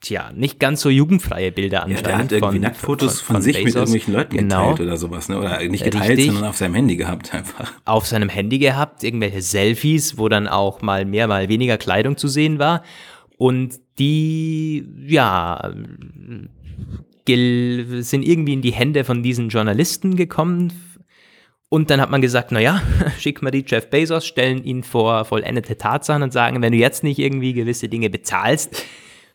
B: tja, nicht ganz so jugendfreie Bilder anscheinend. Ja,
A: der hat irgendwie von, Nacktfotos von, von, von sich Bezos. mit irgendwelchen Leuten genau. geteilt oder sowas, ne? Oder nicht geteilt, Richtig. sondern auf seinem Handy gehabt einfach.
B: Auf seinem Handy gehabt, irgendwelche Selfies, wo dann auch mal mehr, mal weniger Kleidung zu sehen war. Und die, ja, sind irgendwie in die Hände von diesen Journalisten gekommen, und dann hat man gesagt, naja, <laughs> schick mal die Jeff Bezos, stellen ihn vor vollendete Tatsachen und sagen, wenn du jetzt nicht irgendwie gewisse Dinge bezahlst,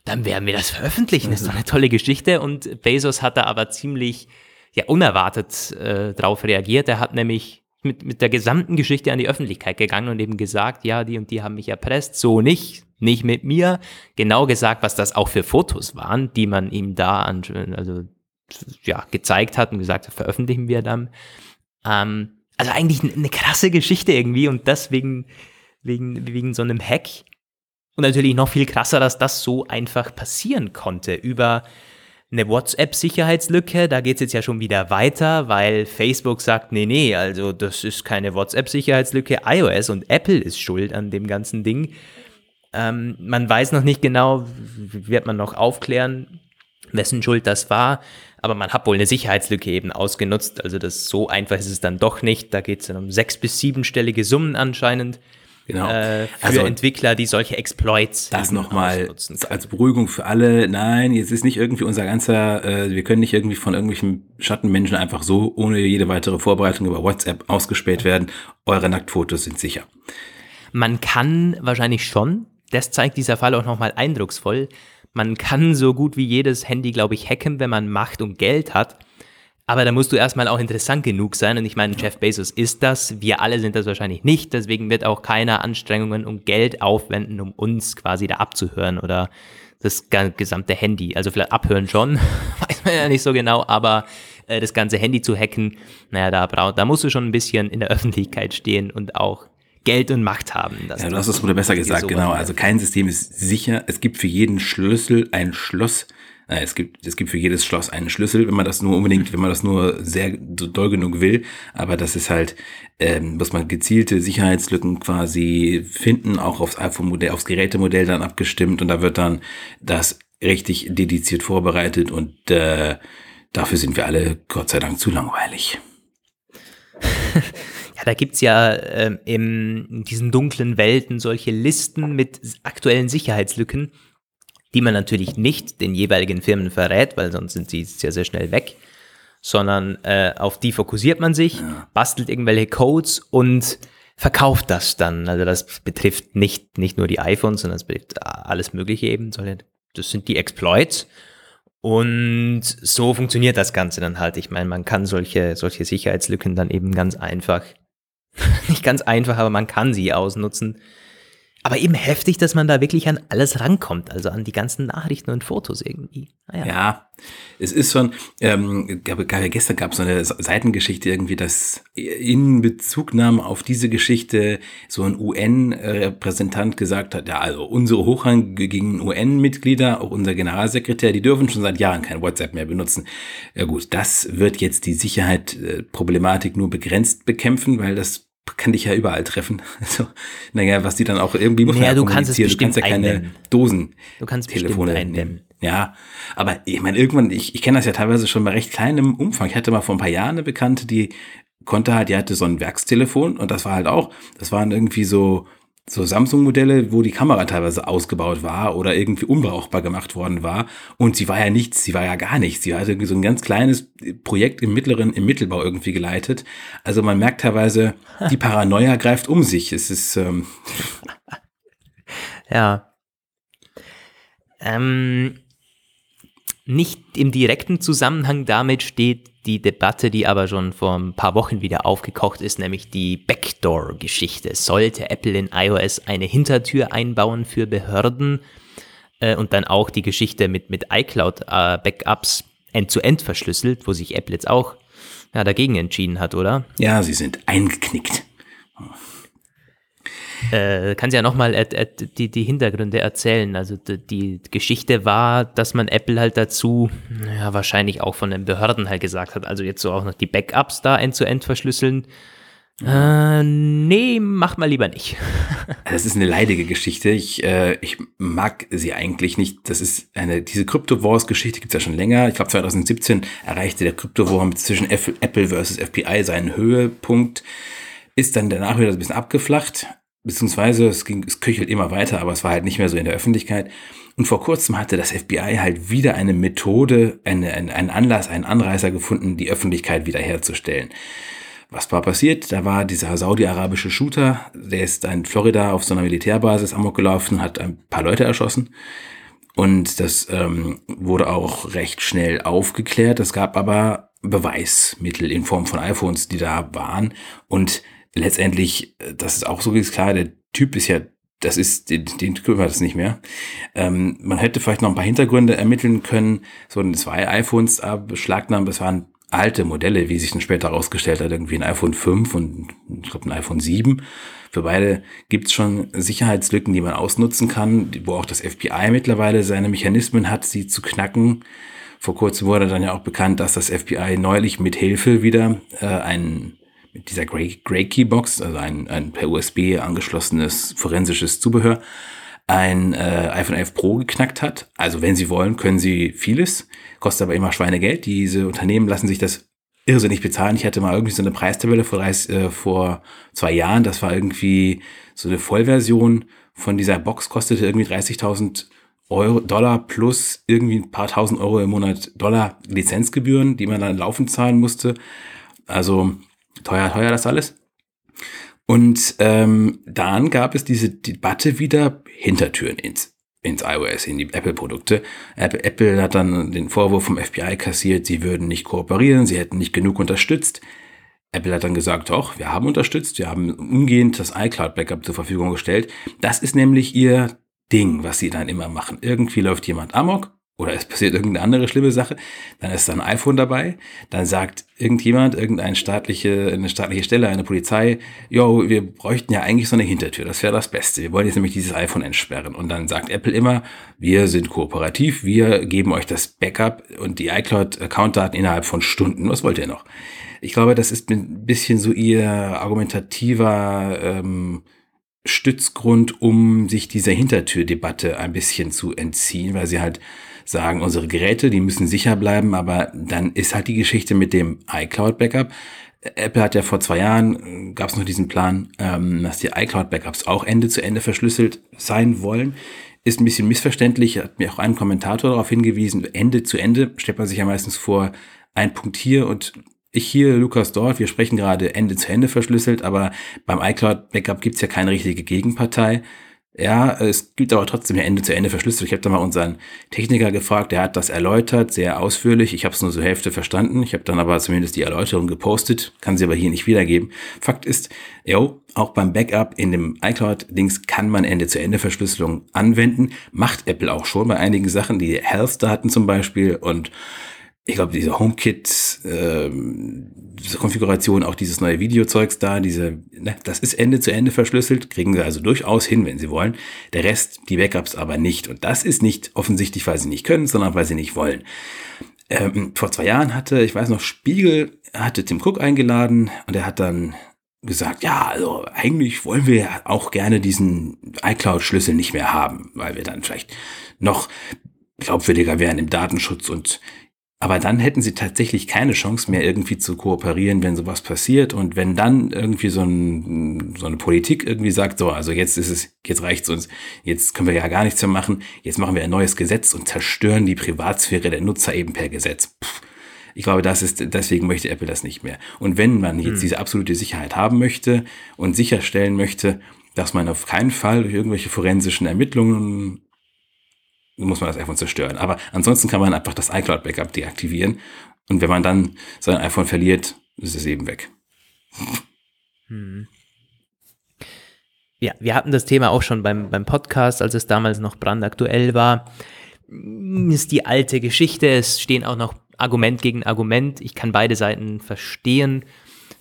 B: dann werden wir das veröffentlichen. Das ist doch eine tolle Geschichte. Und Bezos hat da aber ziemlich ja, unerwartet äh, drauf reagiert. Er hat nämlich mit, mit der gesamten Geschichte an die Öffentlichkeit gegangen und eben gesagt, ja, die und die haben mich erpresst, so nicht, nicht mit mir. Genau gesagt, was das auch für Fotos waren, die man ihm da an, also, ja, gezeigt hat und gesagt, veröffentlichen wir dann. Ähm, also eigentlich eine krasse Geschichte irgendwie und das wegen, wegen, wegen so einem Hack. Und natürlich noch viel krasser, dass das so einfach passieren konnte über eine WhatsApp-Sicherheitslücke. Da geht es jetzt ja schon wieder weiter, weil Facebook sagt, nee, nee, also das ist keine WhatsApp-Sicherheitslücke. iOS und Apple ist schuld an dem ganzen Ding. Ähm, man weiß noch nicht genau, wird man noch aufklären, wessen Schuld das war. Aber man hat wohl eine Sicherheitslücke eben ausgenutzt. Also das so einfach ist es dann doch nicht. Da geht es dann um sechs- bis siebenstellige Summen anscheinend. Genau. Äh, für also, Entwickler, die solche Exploits
A: Das nochmal als Beruhigung für alle. Nein, jetzt ist nicht irgendwie unser ganzer, äh, wir können nicht irgendwie von irgendwelchen Schattenmenschen einfach so ohne jede weitere Vorbereitung über WhatsApp ausgespäht werden. Eure Nacktfotos sind sicher.
B: Man kann wahrscheinlich schon, das zeigt dieser Fall auch nochmal eindrucksvoll, Man kann so gut wie jedes Handy, glaube ich, hacken, wenn man Macht und Geld hat. Aber da musst du erstmal auch interessant genug sein. Und ich meine, Jeff Bezos ist das. Wir alle sind das wahrscheinlich nicht. Deswegen wird auch keiner Anstrengungen und Geld aufwenden, um uns quasi da abzuhören oder das gesamte Handy. Also vielleicht abhören schon, <laughs> weiß man ja nicht so genau, aber äh, das ganze Handy zu hacken, naja, da, brauch, da musst du schon ein bisschen in der <laughs> Öffentlichkeit stehen und auch Geld und Macht haben.
A: ja, du hast es wohl besser gesagt, genau. Also kein System ist sicher. Es gibt für jeden Schlüssel ein Schloss. Es gibt, es gibt für jedes Schloss einen Schlüssel, wenn man das nur unbedingt, wenn man das nur sehr doll genug will. Aber das ist halt, ähm, muss man gezielte Sicherheitslücken quasi finden, auch aufs iPhone-Modell, aufs Gerätemodell dann abgestimmt und da wird dann das richtig dediziert vorbereitet und äh, dafür sind wir alle Gott sei Dank zu langweilig. <laughs>
B: Da gibt's ja ähm, in diesen dunklen Welten solche Listen mit aktuellen Sicherheitslücken, die man natürlich nicht den jeweiligen Firmen verrät, weil sonst sind sie sehr, sehr schnell weg, sondern äh, auf die fokussiert man sich, ja. bastelt irgendwelche Codes und verkauft das dann. Also das betrifft nicht, nicht nur die iPhones, sondern es betrifft alles Mögliche eben. Das sind die Exploits. Und so funktioniert das Ganze dann halt. Ich meine, man kann solche, solche Sicherheitslücken dann eben ganz einfach, <laughs> nicht ganz einfach, aber man kann sie ausnutzen, aber eben heftig, dass man da wirklich an alles rankommt, also an die ganzen Nachrichten und Fotos irgendwie.
A: Naja. Ja, es ist schon, ähm, gab, gestern gab es so eine Seitengeschichte irgendwie, dass in Bezugnahme auf diese Geschichte so ein UN-Repräsentant gesagt hat, ja, also unsere hochrangigen UN-Mitglieder, auch unser Generalsekretär, die dürfen schon seit Jahren kein WhatsApp mehr benutzen. Ja gut, das wird jetzt die Sicherheit, äh, nur begrenzt bekämpfen, weil das kann dich ja überall treffen. <laughs> Also, naja, was die dann auch irgendwie
B: muss naja, du kannst es
A: du kannst ja keine eindämmen. Dosen
B: du kannst Telefone nehmen.
A: Ja, aber ich meine, irgendwann, ich, ich kenne das ja teilweise schon bei recht kleinem Umfang. Ich hatte mal vor ein paar Jahren eine Bekannte, die konnte halt, die hatte so ein Werkstelefon und das war halt auch, das waren irgendwie so so Samsung-Modelle, wo die Kamera teilweise ausgebaut war oder irgendwie unbrauchbar gemacht worden war. Und sie war ja nichts, sie war ja gar nichts. Sie hatte so ein ganz kleines Projekt im mittleren, im Mittelbau irgendwie geleitet. Also man merkt teilweise, die <laughs> Paranoia greift um sich. Es ist, ähm <laughs>
B: ja. Ähm, nicht im direkten Zusammenhang damit steht die Debatte, die aber schon vor ein paar Wochen wieder aufgekocht ist, nämlich die Backdoor-Geschichte. Sollte Apple in iOS eine Hintertür einbauen für Behörden äh, und dann auch die Geschichte mit, mit iCloud-Backups äh, end-zu-end verschlüsselt, wo sich Apple jetzt auch ja, dagegen entschieden hat, oder?
A: Ja, sie sind eingeknickt.
B: Äh, kannst ja nochmal die, die Hintergründe erzählen. Also die, Geschichte war, dass man Apple halt dazu, ja, wahrscheinlich auch von den Behörden halt gesagt hat, also jetzt so auch noch die Backups da end-zu-end -end verschlüsseln. Äh, nee, mach mal lieber nicht. <laughs>
A: das ist eine leidige Geschichte. Ich, äh, ich mag sie eigentlich nicht. Das ist eine, diese Crypto Wars Geschichte gibt's ja schon länger. Ich glaube 2017 erreichte der Crypto War zwischen Apple versus FPI seinen Höhepunkt. Ist dann danach wieder ein bisschen abgeflacht beziehungsweise es ging, es köchelt immer weiter, aber es war halt nicht mehr so in der Öffentlichkeit. Und vor kurzem hatte das FBI halt wieder eine Methode, eine, eine, einen Anlass, einen Anreißer gefunden, die Öffentlichkeit wiederherzustellen. Was war passiert? Da war dieser saudi-arabische Shooter, der ist in Florida auf so einer Militärbasis amok gelaufen, hat ein paar Leute erschossen. Und das ähm, wurde auch recht schnell aufgeklärt. Es gab aber Beweismittel in Form von iPhones, die da waren. Und letztendlich, äh, das ist auch so ist klar, der Typ ist ja, das ist, den, den kümmert es nicht mehr. Ähm, man hätte vielleicht noch ein paar Hintergründe ermitteln können. So zwei iPhones beschlagnahmen, das waren alte Modelle, wie sich dann später herausgestellt hat, irgendwie ein iPhone 5 und ich glaube ein iPhone 7. Für beide gibt's schon Sicherheitslücken, die man ausnutzen kann, wo auch das FBI mittlerweile seine Mechanismen hat, sie zu knacken. Vor kurzem wurde dann ja auch bekannt, dass das FBI neulich mit Hilfe wieder äh, einen mit dieser Grey, Grey Key Box, also ein, ein per USB angeschlossenes forensisches Zubehör, ein äh, iPhone 11 Pro geknackt hat. Also wenn Sie wollen, können Sie vieles, kostet aber immer Schweinegeld. Diese Unternehmen lassen sich das irrsinnig bezahlen. Ich hatte mal irgendwie so eine Preistabelle vor, äh, vor zwei Jahren. Das war irgendwie so eine Vollversion von dieser Box, kostete irgendwie 30.000 Euro, Dollar plus irgendwie ein paar tausend Euro im Monat Dollar Lizenzgebühren, die man dann laufend zahlen musste. Also teuer, teuer das alles. Und ähm, dann gab es diese Debatte wieder Hintertüren ins ins iOS, in die Apple-Produkte. Apple, Apple hat dann den Vorwurf vom FBI kassiert, sie würden nicht kooperieren, sie hätten nicht genug unterstützt. Apple hat dann gesagt, doch, wir haben unterstützt, wir haben umgehend das iCloud-Backup zur Verfügung gestellt. Das ist nämlich ihr Ding, was sie dann immer machen. Irgendwie läuft jemand amok oder es passiert irgendeine andere schlimme Sache, dann ist da ein iPhone dabei, dann sagt irgendjemand, irgendeine staatliche, eine staatliche Stelle, eine Polizei, yo, wir bräuchten ja eigentlich so eine Hintertür, das wäre das Beste. Wir wollen jetzt nämlich dieses iPhone entsperren. Und dann sagt Apple immer, wir sind kooperativ, wir geben euch das Backup und die iCloud-Account-Daten innerhalb von Stunden. Was wollt ihr noch? Ich glaube, das ist ein bisschen so ihr argumentativer ähm, Stützgrund, um sich dieser Hintertürdebatte ein bisschen zu entziehen, weil sie halt sagen, unsere Geräte, die müssen sicher bleiben, aber dann ist halt die Geschichte mit dem iCloud-Backup. Apple hat ja vor zwei Jahren, gab es noch diesen Plan, ähm, dass die iCloud-Backups auch Ende zu Ende verschlüsselt sein wollen. Ist ein bisschen missverständlich, hat mir auch ein Kommentator darauf hingewiesen, Ende zu Ende stellt man sich ja meistens vor, ein Punkt hier und ich hier, Lukas dort, wir sprechen gerade Ende zu Ende verschlüsselt, aber beim iCloud-Backup gibt's ja keine richtige Gegenpartei. Ja, es gibt aber trotzdem ja Ende zu Ende verschlüsselt. Ich habe da mal unseren Techniker gefragt, der hat das erläutert, sehr ausführlich. Ich habe es nur so Hälfte verstanden. Ich habe dann aber zumindest die Erläuterung gepostet, kann sie aber hier nicht wiedergeben. Fakt ist, jo, auch beim Backup in dem iCloud-Dings kann man Ende zu Ende Verschlüsselung anwenden. Macht Apple auch schon bei einigen Sachen, die Health-Daten zum Beispiel und ich glaube, diese HomeKit, äh, diese Konfiguration, auch dieses neue Videozeugs da, diese, ne, das ist Ende zu Ende verschlüsselt, kriegen sie also durchaus hin, wenn sie wollen. Der Rest, die Backups aber nicht. Und das ist nicht offensichtlich, weil sie nicht können, sondern weil sie nicht wollen. Ähm, vor zwei Jahren hatte, ich weiß noch, Spiegel hatte Tim Cook eingeladen und er hat dann gesagt, ja, also eigentlich wollen wir auch gerne diesen iCloud-Schlüssel nicht mehr haben, weil wir dann vielleicht noch glaubwürdiger wären im Datenschutz und aber dann hätten sie tatsächlich keine Chance mehr, irgendwie zu kooperieren, wenn sowas passiert. Und wenn dann irgendwie so, ein, so eine Politik irgendwie sagt, so, also jetzt ist es, jetzt reicht's uns, jetzt können wir ja gar nichts mehr machen, jetzt machen wir ein neues Gesetz und zerstören die Privatsphäre der Nutzer eben per Gesetz. Pff. Ich glaube, das ist, deswegen möchte Apple das nicht mehr. Und wenn man jetzt hm. diese absolute Sicherheit haben möchte und sicherstellen möchte, dass man auf keinen Fall durch irgendwelche forensischen Ermittlungen muss man das iPhone zerstören. Aber ansonsten kann man einfach das iCloud-Backup deaktivieren. Und wenn man dann sein iPhone verliert, ist es eben weg.
B: Hm. Ja, wir hatten das Thema auch schon beim, beim Podcast, als es damals noch brandaktuell war. Ist die alte Geschichte. Es stehen auch noch Argument gegen Argument. Ich kann beide Seiten verstehen.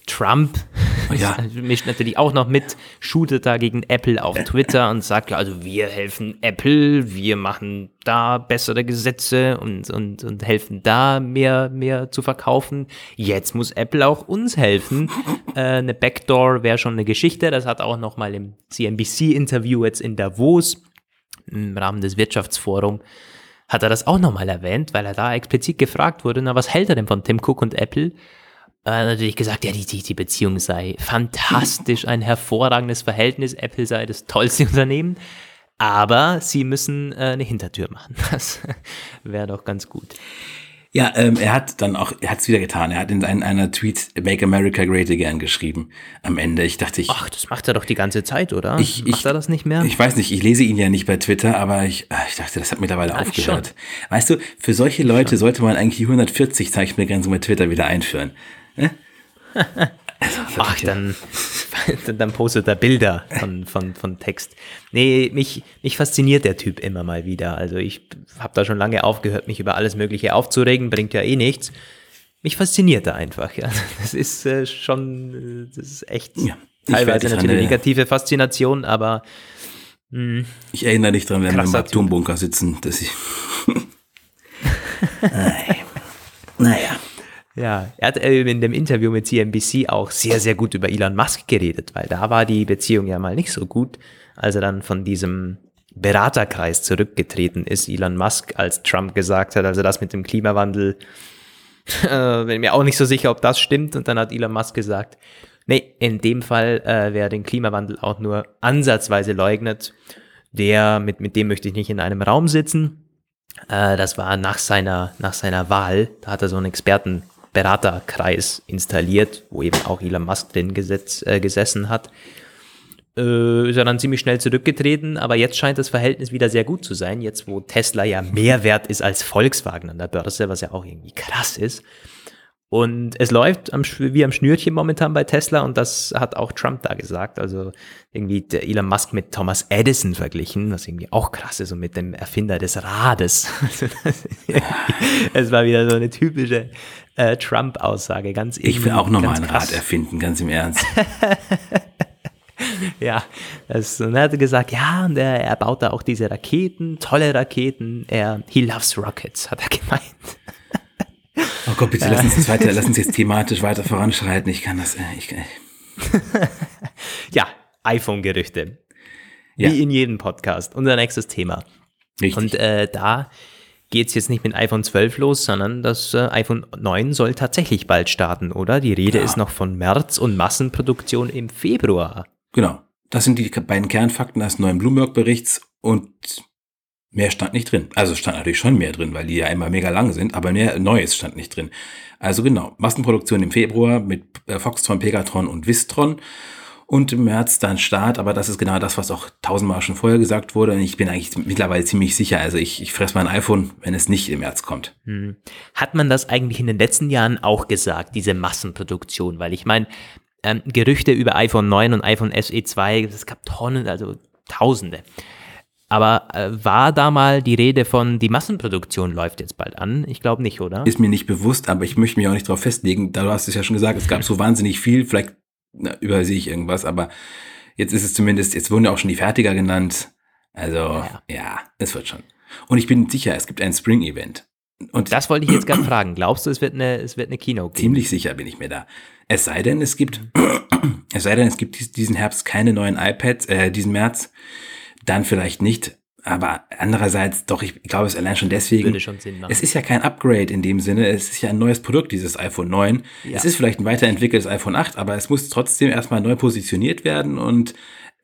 B: Trump <laughs> ja. mischt natürlich auch noch mit, shootet da gegen Apple auf Twitter und sagt, ja, also wir helfen Apple, wir machen da bessere Gesetze und, und, und helfen da mehr, mehr zu verkaufen. Jetzt muss Apple auch uns helfen. <laughs> Äh, eine Backdoor wäre schon eine Geschichte. Das hat auch noch mal im CNBC-Interview jetzt in Davos im Rahmen des Wirtschaftsforums hat er das auch nochmal erwähnt, weil er da explizit gefragt wurde, na, was hält er denn von Tim Cook und Apple? Äh, natürlich gesagt, ja, die, die, die Beziehung sei fantastisch, ein hervorragendes Verhältnis, Apple sei das tollste Unternehmen, aber sie müssen äh, eine Hintertür machen. <laughs> Das wäre doch ganz gut.
A: Ja, ähm, er hat dann auch, er hat es wieder getan. Er hat in einer, einer Tweet Make America Great Again geschrieben. Am Ende, ich dachte, ich.
B: Ach, das macht er doch die ganze Zeit, oder?
A: Ich,
B: macht
A: ich,
B: er das nicht mehr?
A: Ich weiß nicht, ich lese ihn ja nicht bei Twitter, aber ich, ah, ich dachte, das hat mittlerweile ja, aufgehört. Weißt du, für solche Leute sollte man eigentlich die 140 Zeichenbegrenzung bei Twitter wieder einführen.
B: Also, Ach, dann, <laughs> dann postet er Bilder von, von, von Text. Nee, mich, mich fasziniert der Typ immer mal wieder. Also ich habe da schon lange aufgehört, mich über alles Mögliche aufzuregen, bringt ja eh nichts. Mich fasziniert er einfach, ja. Das ist äh, schon, das ist echt ja, teilweise natürlich eine negative Faszination, aber
A: mh, hm. Ich erinnere dich dran, wenn wir im Atombunker sitzen, dass ich. <laughs>
B: naja. Ja, er hat äh, in dem Interview mit CNBC auch sehr, sehr gut über Elon Musk geredet, weil da war die Beziehung ja mal nicht so gut, als er dann von diesem Beraterkreis zurückgetreten ist, Elon Musk, als Trump gesagt hat, also das mit dem Klimawandel, <laughs> äh, bin mir auch nicht so sicher, ob das stimmt. Und dann hat Elon Musk gesagt, nee, in dem Fall, äh, wer den Klimawandel auch nur ansatzweise leugnet, der, mit, mit dem möchte ich nicht in einem Raum sitzen. Äh, das war nach seiner, nach seiner Wahl, da hat er so einen Experten Beraterkreis installiert, wo eben auch Elon Musk drin gesetz, äh, gesessen hat. äh, ist er dann ziemlich schnell zurückgetreten, aber jetzt scheint das Verhältnis wieder sehr gut zu sein, jetzt wo Tesla ja mehr wert ist als Volkswagen an der Börse, was ja auch irgendwie krass ist. Und es läuft am, wie am Schnürchen momentan bei Tesla und das hat auch Trump da gesagt. Also irgendwie der Elon Musk mit Thomas Edison verglichen, was irgendwie auch krass ist und mit dem Erfinder des Rades. <laughs> <laughs> es war wieder so eine typische äh, Trump-Aussage. Ganz
A: Ich will auch nochmal ein Rad erfinden, ganz im Ernst. <laughs>
B: ja, das, und er hat gesagt, ja, und er, er baut da auch diese Raketen, tolle Raketen. Er, he loves rockets, hat er gemeint.
A: Oh Gott, bitte lass uns jetzt weiter, lass uns jetzt thematisch weiter voranschreiten. Ich kann das, äh, ich, ich. <laughs>
B: ja, iPhone-Gerüchte. Ja. Wie in jedem Podcast. Unser nächstes Thema.
A: Richtig.
B: Und äh, da geht es jetzt nicht mit iPhone 12 los, sondern das äh, iPhone 9 soll tatsächlich bald starten, oder? Die Rede ja. ist noch von März und Massenproduktion im Februar.
A: Genau. Das sind die beiden Kernfakten des neuen Bloomberg-Berichts und mehr stand nicht drin. Also stand natürlich schon mehr drin, weil die ja immer mega lang sind, aber mehr Neues stand nicht drin. Also genau, Massenproduktion im Februar mit äh, Foxtron, Pegatron und Vistron und im März dann Start, aber das ist genau das, was auch tausendmal schon vorher gesagt wurde und ich bin eigentlich mittlerweile ziemlich sicher, also ich, ich fresse mein iPhone, wenn es nicht im März kommt. Hm.
B: Hat man das eigentlich in den letzten Jahren auch gesagt, diese Massenproduktion? Weil ich meine, ähm, Gerüchte über iPhone 9 und iPhone SE 2, es gab Tonnen, also Tausende. Aber äh, war da mal die Rede von, die Massenproduktion läuft jetzt bald an? Ich glaube nicht, oder?
A: Ist mir nicht bewusst, aber ich möchte mich auch nicht darauf festlegen. Da du hast es ja schon gesagt, es gab so wahnsinnig viel, vielleicht na, übersehe ich irgendwas, aber jetzt ist es zumindest, jetzt wurden ja auch schon die Fertiger genannt. Also, ja, ja es wird schon. Und ich bin sicher, es gibt ein Spring-Event.
B: Und das wollte ich jetzt gerade fragen. Glaubst du, es wird eine, es wird eine Keynote
A: geben? Ziemlich sicher bin ich mir da. Es sei denn, es gibt, <clears throat> es sei denn, es gibt diesen Herbst keine neuen iPads, äh, diesen März, dann vielleicht nicht. Aber andererseits, doch, ich glaube es allein schon deswegen.
B: Würde schon Sinn machen.
A: Es ist ja kein Upgrade in dem Sinne. Es ist ja ein neues Produkt, dieses iPhone 9. Ja. Es ist vielleicht ein weiterentwickeltes iPhone 8, aber es muss trotzdem erstmal neu positioniert werden und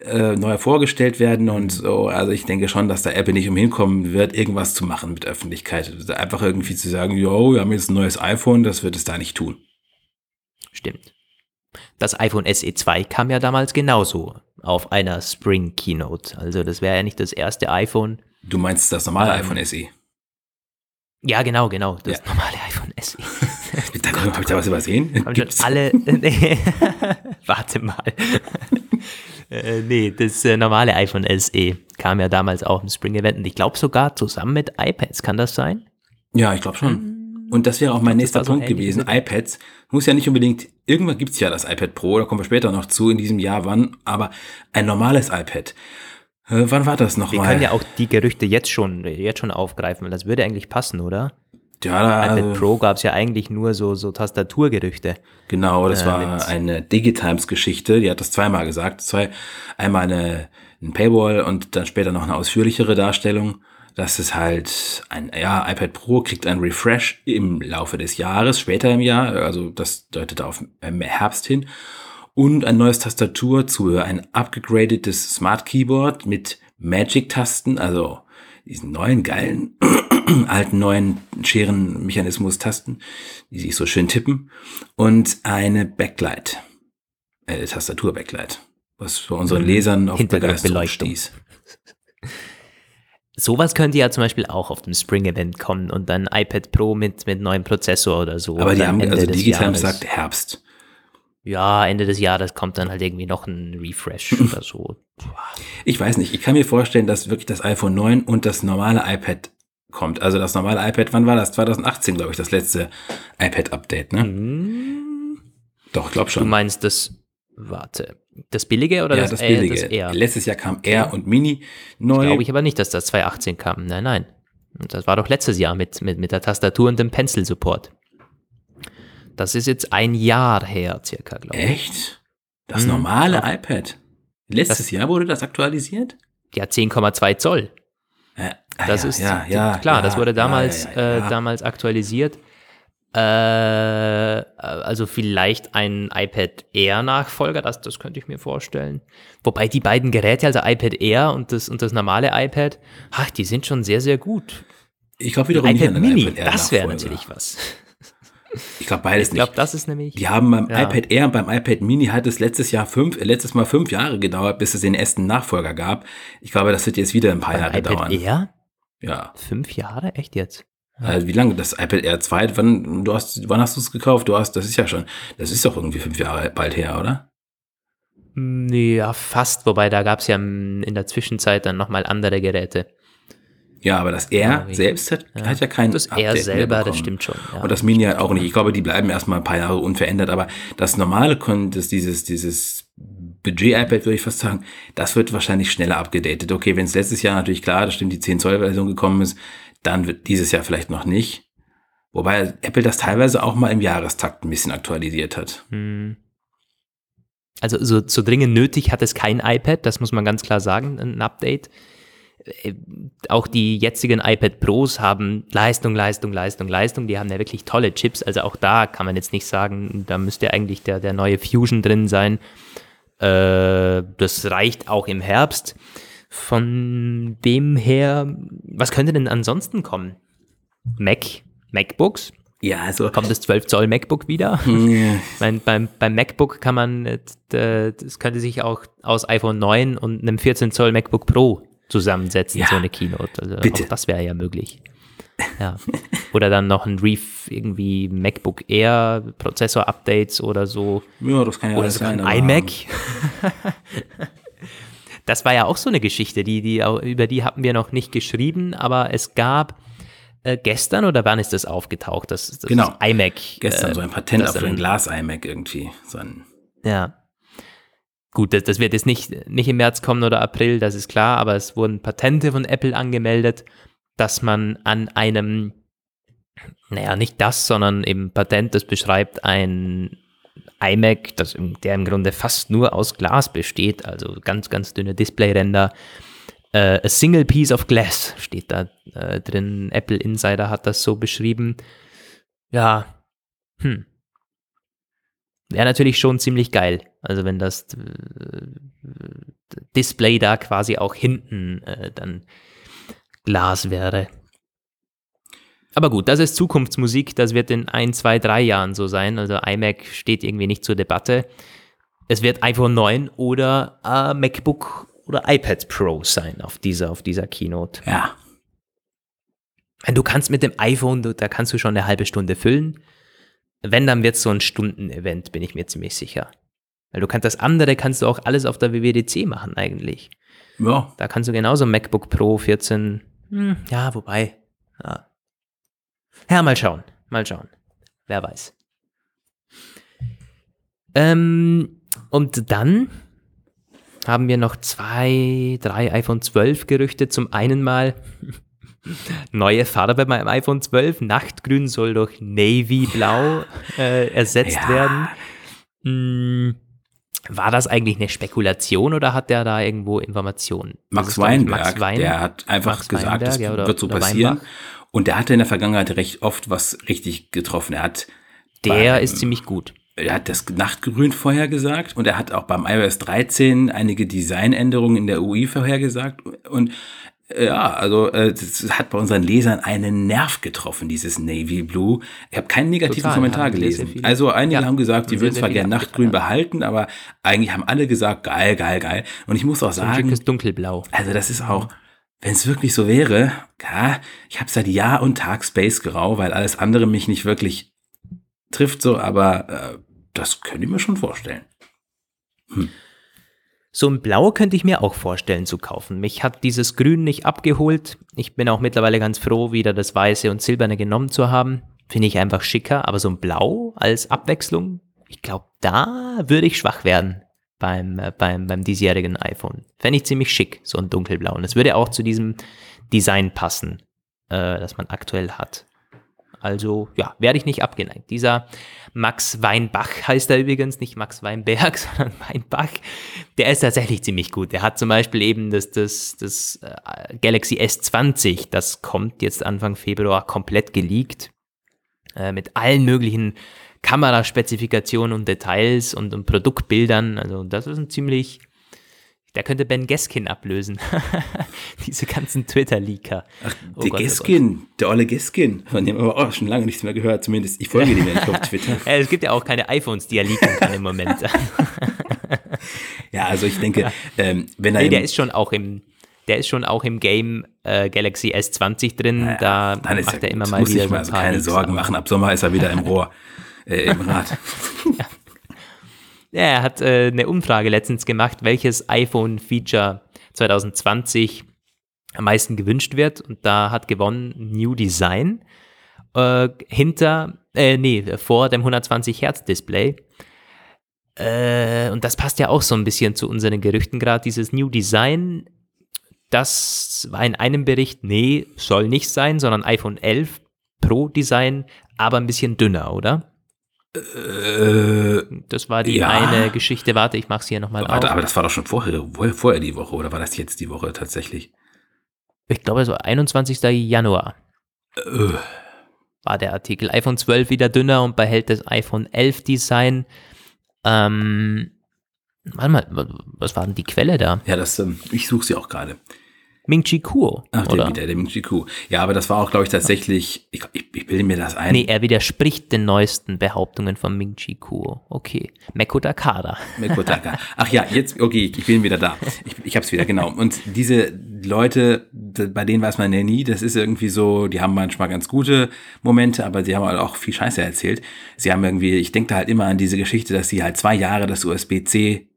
A: äh, neu vorgestellt werden und so. Also ich denke schon, dass da Apple nicht umhinkommen wird, irgendwas zu machen mit Öffentlichkeit. Einfach irgendwie zu sagen, yo, wir haben jetzt ein neues iPhone, das wird es da nicht tun.
B: Stimmt. Das iPhone SE 2 kam ja damals genauso auf einer Spring Keynote. Also das wäre ja nicht das erste iPhone.
A: Du meinst das normale ähm, iPhone SE?
B: Ja, genau, genau. Das ja. normale iPhone SE. <laughs>
A: Habe ich da was übersehen?
B: Haben schon alle. <laughs> Nee. <laughs> Warte mal. äh, nee, das äh, normale iPhone SE kam ja damals auch im Spring Event und ich glaube sogar zusammen mit iPads. Kann das sein?
A: Ja, ich glaube schon. Und das wäre auch mein nächster Punkt so gewesen. iPads muss ja nicht unbedingt, irgendwann gibt's ja das iPad Pro, da kommen wir später noch zu, in diesem Jahr wann, aber ein normales iPad. Äh, wann war das nochmal?
B: Wir können ja auch die Gerüchte jetzt schon, jetzt schon aufgreifen, weil das würde eigentlich passen, oder?
A: Ja, da,
B: iPad also, Pro gab's ja eigentlich nur so, so Tastaturgerüchte.
A: Genau, das äh, war eine Digitimes-Geschichte, die hat das zweimal gesagt. Zwei, einmal eine, ein Paywall und dann später noch eine ausführlichere Darstellung dass es halt ein ja, iPad Pro kriegt ein Refresh im Laufe des Jahres, später im Jahr, also das deutet auf Herbst hin. Und ein neues Tastaturzubehör, ein upgegradetes Smart Keyboard mit Magic-Tasten, also diesen neuen geilen, <clears throat> alten neuen Scherenmechanismus-Tasten, die sich so schön tippen. Und eine Backlight, äh, Tastatur-Backlight, was für unseren mhm. Lesern auf Begeisterung stieß. <laughs>
B: Sowas könnte ja zum Beispiel auch auf dem Spring-Event kommen und dann iPad Pro mit, mit neuem Prozessor oder so.
A: Aber die haben, Ende also Digital sagt Herbst.
B: Ja, Ende des Jahres kommt dann halt irgendwie noch ein Refresh <laughs> oder so.
A: Ich weiß nicht, ich kann mir vorstellen, dass wirklich das iPhone 9 und das normale iPad kommt. Also das normale iPad, wann war das? 2018, glaube ich, das letzte iPad-Update, ne? Mhm. Doch, glaub schon.
B: Du meinst das, warte, das billige oder
A: ja,
B: das,
A: das billige? Das Letztes Jahr kam R und Mini neu.
B: Glaube ich aber nicht, dass das 2018 kam. Nein, nein. Das war doch letztes Jahr mit, mit, mit der Tastatur und dem Pencil-Support. Das ist jetzt ein Jahr her, circa, glaube
A: ich. Echt? Das hm. normale ja. iPad? Letztes das, Jahr wurde das aktualisiert?
B: Ja, 10,2 Zoll.
A: Äh,
B: das
A: ja,
B: ist
A: ja,
B: klar, das wurde damals, äh, damals aktualisiert. Äh, also vielleicht ein iPad Air Nachfolger, das, das könnte ich mir vorstellen. Wobei die beiden Geräte, also iPad Air und das, und das normale iPad, ach, die sind schon sehr, sehr gut.
A: Ich glaube wiederum
B: iPad Mini, iPad das wäre natürlich was. <laughs>
A: Ich glaube beides
B: Ich glaube,
A: nicht.
B: das ist nämlich.
A: Die haben beim
B: Ja.
A: iPad Air und beim iPad Mini hat es letztes Jahr fünf, äh, letztes Mal fünf Jahre gedauert, bis es den ersten Nachfolger gab. Ich glaube, das wird jetzt wieder ein paar
B: beim
A: Jahre
B: iPad
A: dauern.
B: Air?
A: Ja.
B: Fünf Jahre? Echt jetzt?
A: Also wie lange das iPad Air 2, wann, du hast, wann hast du es gekauft? Du hast, das ist ja schon, das ist doch irgendwie fünf Jahre bald her, oder?
B: Hm, Ja, fast. Wobei, da gab es ja mm, in der Zwischenzeit dann nochmal andere Geräte.
A: Ja, aber das Air
B: Ja,
A: selbst hat ja, hat ja kein
B: Das
A: Update
B: R selber, das stimmt schon. Ja.
A: Und das Mini halt auch nicht. Ich glaube, die bleiben erstmal ein paar Jahre unverändert, aber das normale, das, dieses, dieses Budget-iPad, würde ich fast sagen, das wird wahrscheinlich schneller abgedatet. Okay, wenn es letztes Jahr natürlich klar, das stimmt, die 10-Zoll-Version gekommen ist, dann wird dieses Jahr vielleicht noch nicht. Wobei Apple das teilweise auch mal im Jahrestakt ein bisschen aktualisiert hat.
B: Hm. Also so, so dringend nötig hat es kein iPad, das muss man ganz klar sagen, ein Update. Äh, Auch die jetzigen iPad Pros haben Leistung, Leistung, Leistung, Leistung. Die haben ja wirklich tolle Chips. Also auch da kann man jetzt nicht sagen, da müsste eigentlich der, der neue Fusion drin sein. Äh, das reicht auch im Herbst. Von dem her, was könnte denn ansonsten kommen? Mac, MacBooks?
A: Ja, also,
B: Kommt das 12 Zoll MacBook wieder? <laughs>
A: mh,
B: Mein, <laughs> beim, beim MacBook kann man, äh, das könnte sich auch aus iPhone 9 und einem 14 Zoll MacBook Pro zusammensetzen,
A: Ja,
B: so eine Keynote. Also
A: bitte.
B: auch das wäre ja möglich. Ja. Oder dann noch ein Reef, irgendwie MacBook Air, Prozessor-Updates oder so.
A: ja, das kann ja
B: Oder
A: alles sein.
B: ein iMac. <laughs> das war ja auch so eine Geschichte, die, die, über die hatten wir noch nicht geschrieben, aber es gab äh, gestern oder wann ist das aufgetaucht? Das, das
A: Genau.
B: iMac.
A: Gestern
B: äh,
A: so ein Patent
B: das
A: auf ein Glas-iMac irgendwie. So ein,
B: Ja. Gut, das, das wird jetzt nicht, nicht im März kommen oder April, das ist klar, aber es wurden Patente von Apple angemeldet, dass man an einem, naja, nicht das, sondern eben Patent, das beschreibt ein iMac, das, der im Grunde fast nur aus Glas besteht, also ganz, ganz dünne Displayränder. Äh, a single piece of glass steht da äh, drin. Apple Insider hat das so beschrieben. Ja, hm. Wäre natürlich schon ziemlich geil. Also wenn das äh, Display da quasi auch hinten äh, dann Glas wäre. Aber gut, das ist Zukunftsmusik. Das wird in ein, zwei, drei Jahren so sein. Also iMac steht irgendwie nicht zur Debatte. Es wird iPhone 9 oder äh, MacBook oder iPad Pro sein auf dieser, auf dieser Keynote.
A: ja,
B: Du kannst mit dem iPhone, da kannst du schon eine halbe Stunde füllen. Wenn, dann wird es so ein Stunden-Event, bin ich mir ziemlich sicher. Weil du kannst das andere, kannst du auch alles auf der WWDC machen eigentlich.
A: ja,
B: Da kannst du genauso MacBook Pro 14, hm, ja, wobei, ja. Ja, mal schauen, mal schauen. Wer weiß. Ähm, und dann haben wir noch zwei, drei iPhone 12 Gerüchte. Zum einen mal <laughs> neue Farbe beim iPhone 12. Nachtgrün soll durch Navy Blau äh, ersetzt
A: Ja.
B: werden. Hm, war das eigentlich eine Spekulation oder hat der da irgendwo Informationen? Das
A: Max Weinberg,
B: Max Wein.
A: der hat einfach
B: Max
A: gesagt, das
B: Weinberg, ja, oder-
A: wird so passieren.
B: Weinbach.
A: Und der hatte in der Vergangenheit recht oft was richtig getroffen. Er hat
B: Der
A: beim-
B: ist ziemlich gut.
A: Er hat das Nachtgrün vorhergesagt und er hat auch beim iOS 13 einige Designänderungen in der UI vorhergesagt. Und äh, ja, also äh, das hat bei unseren Lesern einen Nerv getroffen, dieses Navy Blue. Ich habe keinen negativen
B: Total,
A: Kommentar gelesen. also einige
B: Ja,
A: haben gesagt, sie
B: sehr,
A: würden zwar gerne Nachtgrün behalten, aber eigentlich haben alle gesagt, geil, geil, geil. Und ich muss auch
B: So ein
A: sagen,
B: schickes Dunkelblau.
A: also das ist auch, wenn es wirklich so wäre, ja, ich habe seit Jahr und Tag Space Grau, weil alles andere mich nicht wirklich trifft so, aber äh, das könnte ich mir schon vorstellen.
B: So ein Blau könnte ich mir auch vorstellen zu kaufen. Mich hat dieses Grün nicht abgeholt. Ich bin auch mittlerweile ganz froh, wieder das Weiße und Silberne genommen zu haben. Finde ich einfach schicker. Aber so ein Blau als Abwechslung, ich glaube, da würde ich schwach werden beim, äh, beim, beim diesjährigen iPhone. Fände ich ziemlich schick, so ein dunkelblau. Und es würde auch zu diesem Design passen, äh, das man aktuell hat. Also ja, werde ich nicht abgeneigt. Dieser Max Weinbach heißt er übrigens, nicht Max Weinberg, <laughs> sondern Weinbach. Der ist tatsächlich ziemlich gut. Der hat zum Beispiel eben das, das, das äh, Galaxy S20, das kommt jetzt Anfang Februar komplett geleakt. Äh, mit allen möglichen Kameraspezifikationen und Details und, und Produktbildern. Also das ist ein ziemlich, Der könnte Ben Geskin ablösen. <laughs> Diese ganzen Twitter-Leaker.
A: Ach,
B: Oh
A: der
B: Gott, oh
A: Geskin, der olle Geskin, von dem haben wir auch schon lange nichts mehr gehört, zumindest ich folge dem ja nicht auf Twitter. <laughs>
B: Äh, es gibt ja auch keine iPhones, die er leaken kann im Moment. <laughs>
A: Ja, also ich denke, ähm, wenn er
B: nee, der ist schon auch im, der ist schon auch im Game äh, Galaxy S20 drin. da
A: dann ist
B: macht
A: ja
B: er immer mal
A: Muss
B: wieder
A: ich
B: so
A: mal
B: ein
A: also keine Sorgen machen. Ab Sommer ist er wieder im Rohr, äh, im Rad. <laughs>
B: Ja, er hat äh, eine Umfrage letztens gemacht, welches iPhone-Feature 2020 am meisten gewünscht wird. Und da hat gewonnen New Design äh, hinter, äh, nee, vor dem 120 Hertz Display. Äh, und das passt ja auch so ein bisschen zu unseren Gerüchten gerade. Dieses New Design, das war in einem Bericht, nee, soll nicht sein, sondern iPhone 11 Pro Design, aber ein bisschen dünner, oder?
A: Äh,
B: Das war die
A: Ja.
B: eine Geschichte. Warte, ich mach's hier nochmal
A: warte,
B: auf.
A: aber das war doch schon vorher, vorher, vorher die Woche, oder war das jetzt die Woche tatsächlich?
B: Ich glaube, es war 21. Januar
A: Äh,
B: war der Artikel. iPhone 12 wieder dünner und behält das iPhone 11 Design. Ähm, warte mal, was war denn die Quelle da?
A: ja, das, ähm, ich suche sie auch gerade.
B: Ming Chi Kuo,
A: Ach, der
B: oder?
A: der Ming Chi Ku. Ja, aber das war auch, glaube ich, tatsächlich, ich, ich, ich bilde mir das ein.
B: Nee, er widerspricht den neuesten Behauptungen von Ming Chi Kuo. Okay. Meko Takada.
A: Mekotaka. Ach ja, jetzt, okay, ich bin wieder da. Ich, ich hab's wieder, genau. Und diese Leute, bei denen weiß man ja nie, das ist irgendwie so, die haben manchmal ganz gute Momente, aber sie haben halt auch viel Scheiße erzählt. Sie haben irgendwie, ich denke da halt immer an diese Geschichte, dass sie halt zwei Jahre das USB-C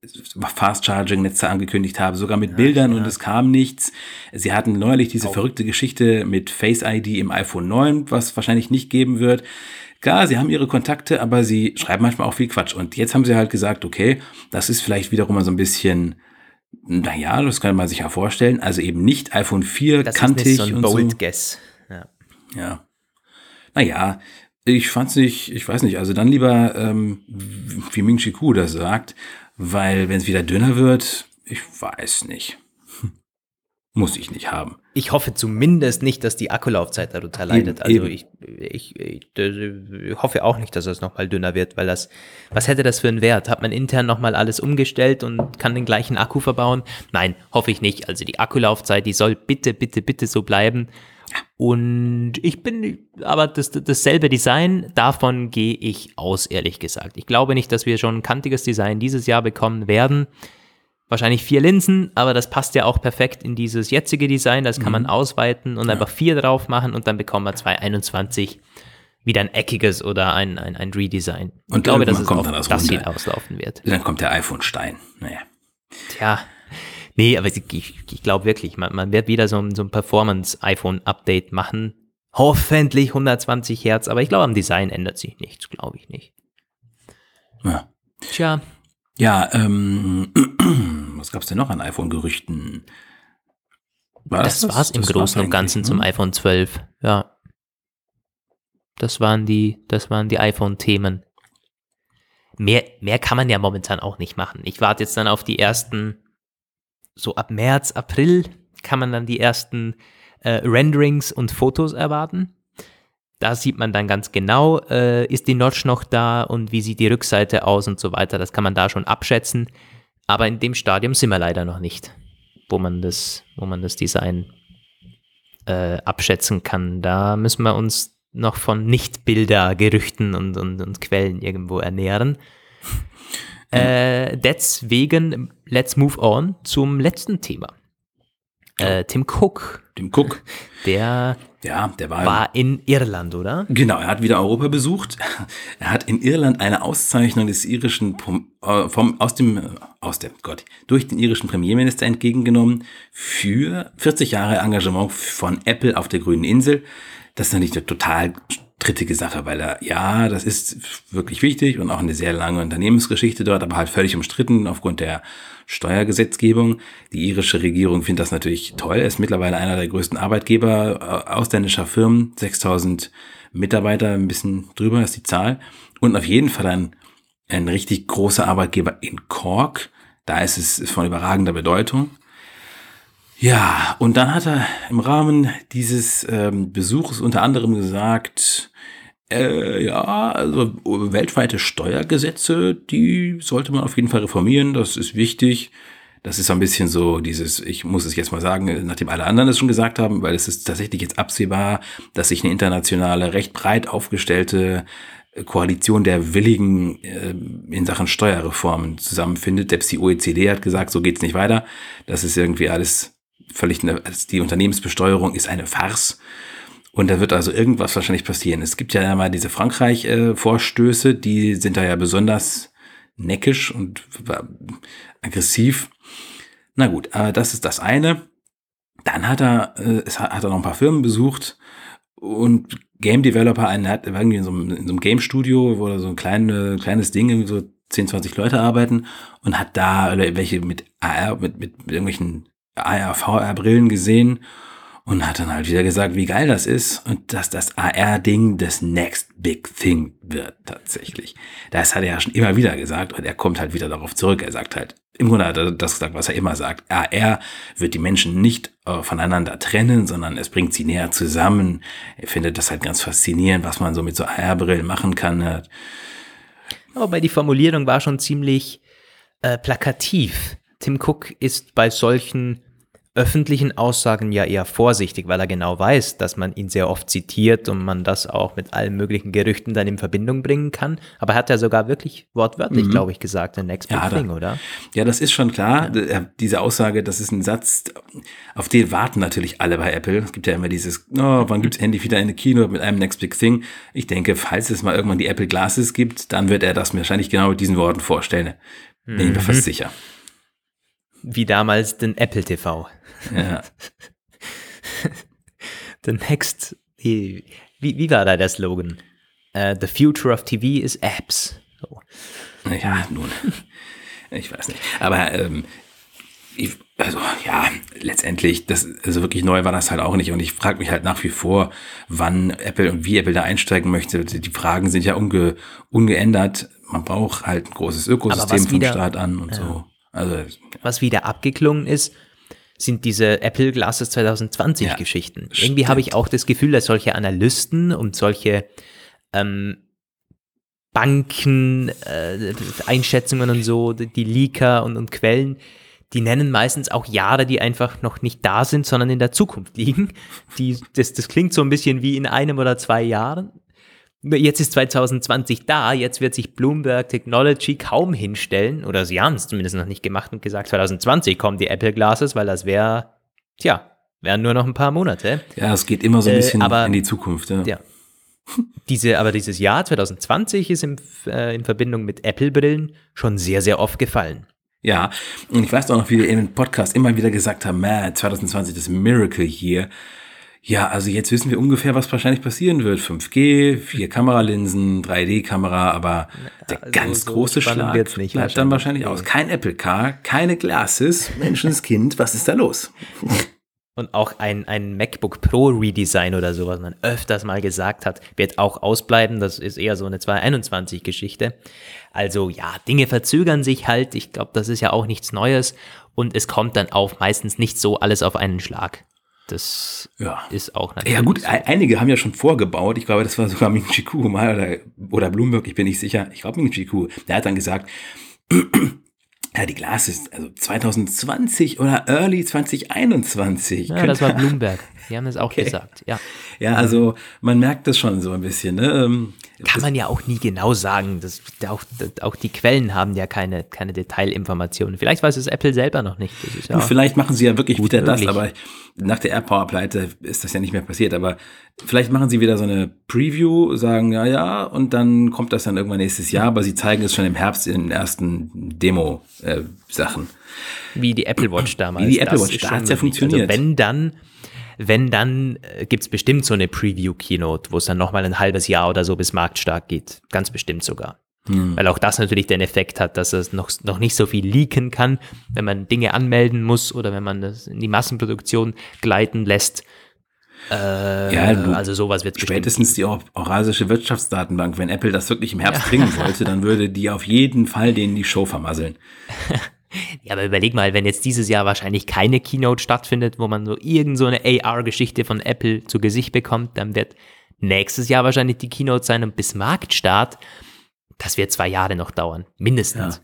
A: Fast Charging Netz angekündigt haben, sogar mit Bildern und es kam nichts. Sie hatten neulich diese verrückte Geschichte mit Face ID im iPhone 9, was wahrscheinlich nicht geben wird. Klar, sie haben ihre Kontakte, aber sie schreiben manchmal auch viel Quatsch. Und jetzt haben sie halt gesagt, okay, das ist vielleicht wiederum mal so ein bisschen, naja, das kann man sich ja vorstellen. Also eben nicht iPhone 4
B: Das
A: kantig
B: ist nicht so ein
A: und
B: Bold
A: so.
B: Guess. Ja.
A: Ja. Naja, ich fand's nicht, ich weiß nicht, also dann lieber, ähm, wie Ming Chi Ku das sagt, weil wenn es wieder dünner wird, ich weiß nicht. Muss ich nicht haben.
B: Ich hoffe zumindest nicht, dass die Akkulaufzeit darunter leidet. also
A: eben.
B: ich, ich, ich, ich hoffe auch nicht, dass es nochmal dünner wird, weil das, was hätte das für einen Wert? Hat man intern nochmal alles umgestellt und kann den gleichen Akku verbauen? Nein, hoffe ich nicht. Also die Akkulaufzeit, die soll bitte, bitte, bitte so bleiben. Und ich bin, aber das, dasselbe Design, davon gehe ich aus, ehrlich gesagt. Ich glaube nicht, dass wir schon ein kantiges Design dieses Jahr bekommen werden wahrscheinlich vier Linsen, aber das passt ja auch perfekt in dieses jetzige Design. Das kann man ausweiten und einfach vier drauf machen und dann bekommen wir 2021 wieder ein eckiges oder ein, ein, ein Redesign. Ich
A: Und
B: glaube, dass es auf
A: das
B: das
A: Runde.
B: hinauslaufen wird.
A: Dann kommt der iPhone-Stein. Naja.
B: Tja, nee, aber ich, ich glaube wirklich, man, man wird wieder so ein, so ein Performance-iPhone-Update machen. Hoffentlich 120 Hertz, aber ich glaube, am Design ändert sich nichts, glaube ich nicht.
A: Ja.
B: Tja,
A: Ja, ähm, <clears throat> was gab's denn noch an iPhone-Gerüchten? War
B: Das, war's im
A: das
B: Großen und Ganzen zum
A: ne?
B: iPhone 12. Ja. Das waren die, das waren die iPhone-Themen. Mehr, mehr kann man ja momentan auch nicht machen. Ich warte jetzt dann auf die ersten, so ab März, April kann man dann die ersten äh, Renderings und Fotos erwarten. Da sieht man dann ganz genau, äh, ist die Notch noch da und wie sieht die Rückseite aus und so weiter. Das kann man da schon abschätzen. Aber in dem Stadium sind wir leider noch nicht, wo man das, wo man das Design äh, abschätzen kann. Da müssen wir uns noch von Nicht-Bilder-Gerüchten und, und, und Quellen irgendwo ernähren. <laughs> Äh, deswegen, let's move on zum letzten Thema. Äh, Tim Cook,
A: Dem Cook. <laughs>
B: der
A: Ja, der war,
B: war in Irland, oder?
A: Genau, er hat wieder Europa besucht. Er hat in Irland eine Auszeichnung des irischen äh, vom aus dem äh, aus dem Gott durch den irischen Premierminister entgegengenommen für 40 Jahre Engagement von Apple auf der grünen Insel. Das ist natürlich eine total strittige Sache, weil er ja, das ist wirklich wichtig und auch eine sehr lange Unternehmensgeschichte dort, aber halt völlig umstritten aufgrund der Steuergesetzgebung. Die irische Regierung findet das natürlich toll. Ist mittlerweile einer der größten Arbeitgeber äh, ausländischer Firmen. 6000 Mitarbeiter, ein bisschen drüber ist die Zahl. Und auf jeden Fall ein, ein richtig großer Arbeitgeber in Cork. Da ist es von überragender Bedeutung. Ja, und dann hat er im Rahmen dieses ähm, Besuchs unter anderem gesagt, äh, ja, also weltweite Steuergesetze, die sollte man auf jeden Fall reformieren, das ist wichtig. Das ist so ein bisschen so dieses, ich muss es jetzt mal sagen, nachdem alle anderen es schon gesagt haben, weil es ist tatsächlich jetzt absehbar, dass sich eine internationale, recht breit aufgestellte Koalition der Willigen äh, in Sachen Steuerreformen zusammenfindet. Selbst die OECD hat gesagt, so geht's nicht weiter. Das ist irgendwie alles völlig, eine, die Unternehmensbesteuerung ist eine Farce. Und da wird also irgendwas wahrscheinlich passieren. Es gibt ja mal diese Frankreich-Vorstöße, die sind da ja besonders neckisch und aggressiv. Na gut, äh, das ist das eine. Dann hat er, äh, es hat, er noch ein paar Firmen besucht und Game Developer, einen hat irgendwie in so einem, in so einem Game Studio, wo da so ein kleine, kleines Ding, so 10, 20 Leute arbeiten und hat da welche mit AR, mit, mit irgendwelchen AR, VR-Brillen gesehen und hat dann halt wieder gesagt, wie geil das ist und dass das AR-Ding das Next Big Thing wird tatsächlich. Das hat er ja schon immer wieder gesagt und er kommt halt wieder darauf zurück. Er sagt halt, im Grunde hat er das gesagt, was er immer sagt. AR wird die Menschen nicht äh, voneinander trennen, sondern es bringt sie näher zusammen. Er findet das halt ganz faszinierend, was man so mit so AR-Brillen machen kann.
B: Aber die Formulierung war schon ziemlich äh, plakativ. Tim Cook ist bei solchen öffentlichen Aussagen ja eher vorsichtig, weil er genau weiß, dass man ihn sehr oft zitiert und man das auch mit allen möglichen Gerüchten dann in Verbindung bringen kann. Aber er hat ja sogar wirklich wortwörtlich, mhm. glaube ich, gesagt, the next big
A: ja,
B: thing, oder?
A: Ja, das ist schon klar. Ja. Diese Aussage, das ist ein Satz, auf den warten natürlich alle bei Apple. Es gibt ja immer dieses, oh, wann gibt's endlich wieder eine Kino mit einem next big thing? Ich denke, falls es mal irgendwann die Apple Glasses gibt, dann wird er das wahrscheinlich genau mit diesen Worten vorstellen. Bin ich mir fast mhm. sicher.
B: Wie damals den Apple TV. Ja. <laughs> The next, wie, wie war da der Slogan? Uh, the future of TV is apps. So.
A: Ja, nun, ich weiß nicht. Aber ähm, ich, also ja, letztendlich, das, also wirklich neu war das halt auch nicht. Und ich frage mich halt nach wie vor, wann Apple und wie Apple da einsteigen möchte. Die Fragen sind ja unge, ungeändert. Man braucht halt ein großes Ökosystem vom wieder, Start an und ja. so. Also,
B: was wieder abgeklungen ist, sind diese Apple Glasses 2020 ja, Geschichten. Irgendwie habe ich auch das Gefühl, dass solche Analysten und solche ähm, Banken, äh, Einschätzungen und so, die Leaker und, und Quellen, die nennen meistens auch Jahre, die einfach noch nicht da sind, sondern in der Zukunft liegen. Die, das, das klingt so ein bisschen wie in einem oder zwei Jahren. Jetzt ist 2020 da, jetzt wird sich Bloomberg Technology kaum hinstellen, oder sie haben es zumindest noch nicht gemacht und gesagt, 2020 kommen die Apple Glasses, weil das wäre, tja, wären nur noch ein paar Monate.
A: Ja, es geht immer so ein äh, bisschen äh, aber, in die Zukunft. Ja. ja.
B: Diese, aber dieses Jahr 2020 ist im, äh, in Verbindung mit Apple-Brillen schon sehr, sehr oft gefallen.
A: Ja, und ich weiß auch noch, wie wir im Podcast immer wieder gesagt haben, man, 2020 das Miracle Year. Ja, also jetzt wissen wir ungefähr, was wahrscheinlich passieren wird. 5G, vier <laughs> Kameralinsen, 3D-Kamera, aber der also ganz so große Schlag nicht, bleibt dann wahrscheinlich nee. aus. Kein Apple Car, keine Glasses, <laughs> Menschenskind, was ist da los?
B: Und auch ein, ein MacBook Pro Redesign oder so, was man öfters mal gesagt hat, wird auch ausbleiben. Das ist eher so eine 221-Geschichte. Also ja, Dinge verzögern sich halt. Ich glaube, das ist ja auch nichts Neues. Und es kommt dann auch meistens nicht so alles auf einen Schlag. Das ja. ist auch
A: natürlich. Ja, gut, so. einige haben ja schon vorgebaut. Ich glaube, das war sogar Ming Chiku mal oder, oder Bloomberg, ich bin nicht sicher. Ich glaube, Ming Chiku, der hat dann gesagt, <clears throat> ja, die Glas ist also 2020 oder early 2021.
B: Ja, das war Bloomberg. Die haben es auch okay. gesagt, ja.
A: Ja, also man merkt das schon so ein bisschen. Ne?
B: Kann man ja auch nie genau sagen. Das, auch, auch die Quellen haben ja keine, keine Detailinformationen. Vielleicht weiß es Apple selber noch nicht.
A: Ja vielleicht machen sie ja wirklich wieder möglich. das, aber nach der AirPower-Pleite ist das ja nicht mehr passiert. Aber vielleicht machen sie wieder so eine Preview, sagen ja, ja, und dann kommt das dann irgendwann nächstes Jahr, aber sie zeigen es schon im Herbst in den ersten Demo-Sachen. Äh,
B: Wie die Apple Watch damals.
A: Wie die Apple Watch, da hat es ja funktioniert.
B: Also wenn dann wenn, dann äh, gibt's bestimmt so eine Preview-Keynote, wo es dann nochmal ein halbes Jahr oder so bis marktstark geht. Ganz bestimmt sogar. Hm. Weil auch das natürlich den Effekt hat, dass es noch, noch nicht so viel leaken kann, wenn man Dinge anmelden muss oder wenn man das in die Massenproduktion gleiten lässt. Äh, ja, du, also sowas wird
A: Spätestens die Eurasische Wirtschaftsdatenbank, wenn Apple das wirklich im Herbst bringen wollte, <laughs> dann würde die auf jeden Fall denen die Show vermasseln. <laughs>
B: Ja, aber überleg mal, wenn jetzt dieses Jahr wahrscheinlich keine Keynote stattfindet, wo man so irgend so eine AR-Geschichte von Apple zu Gesicht bekommt, dann wird nächstes Jahr wahrscheinlich die Keynote sein und bis Marktstart, das wird zwei Jahre noch dauern, mindestens.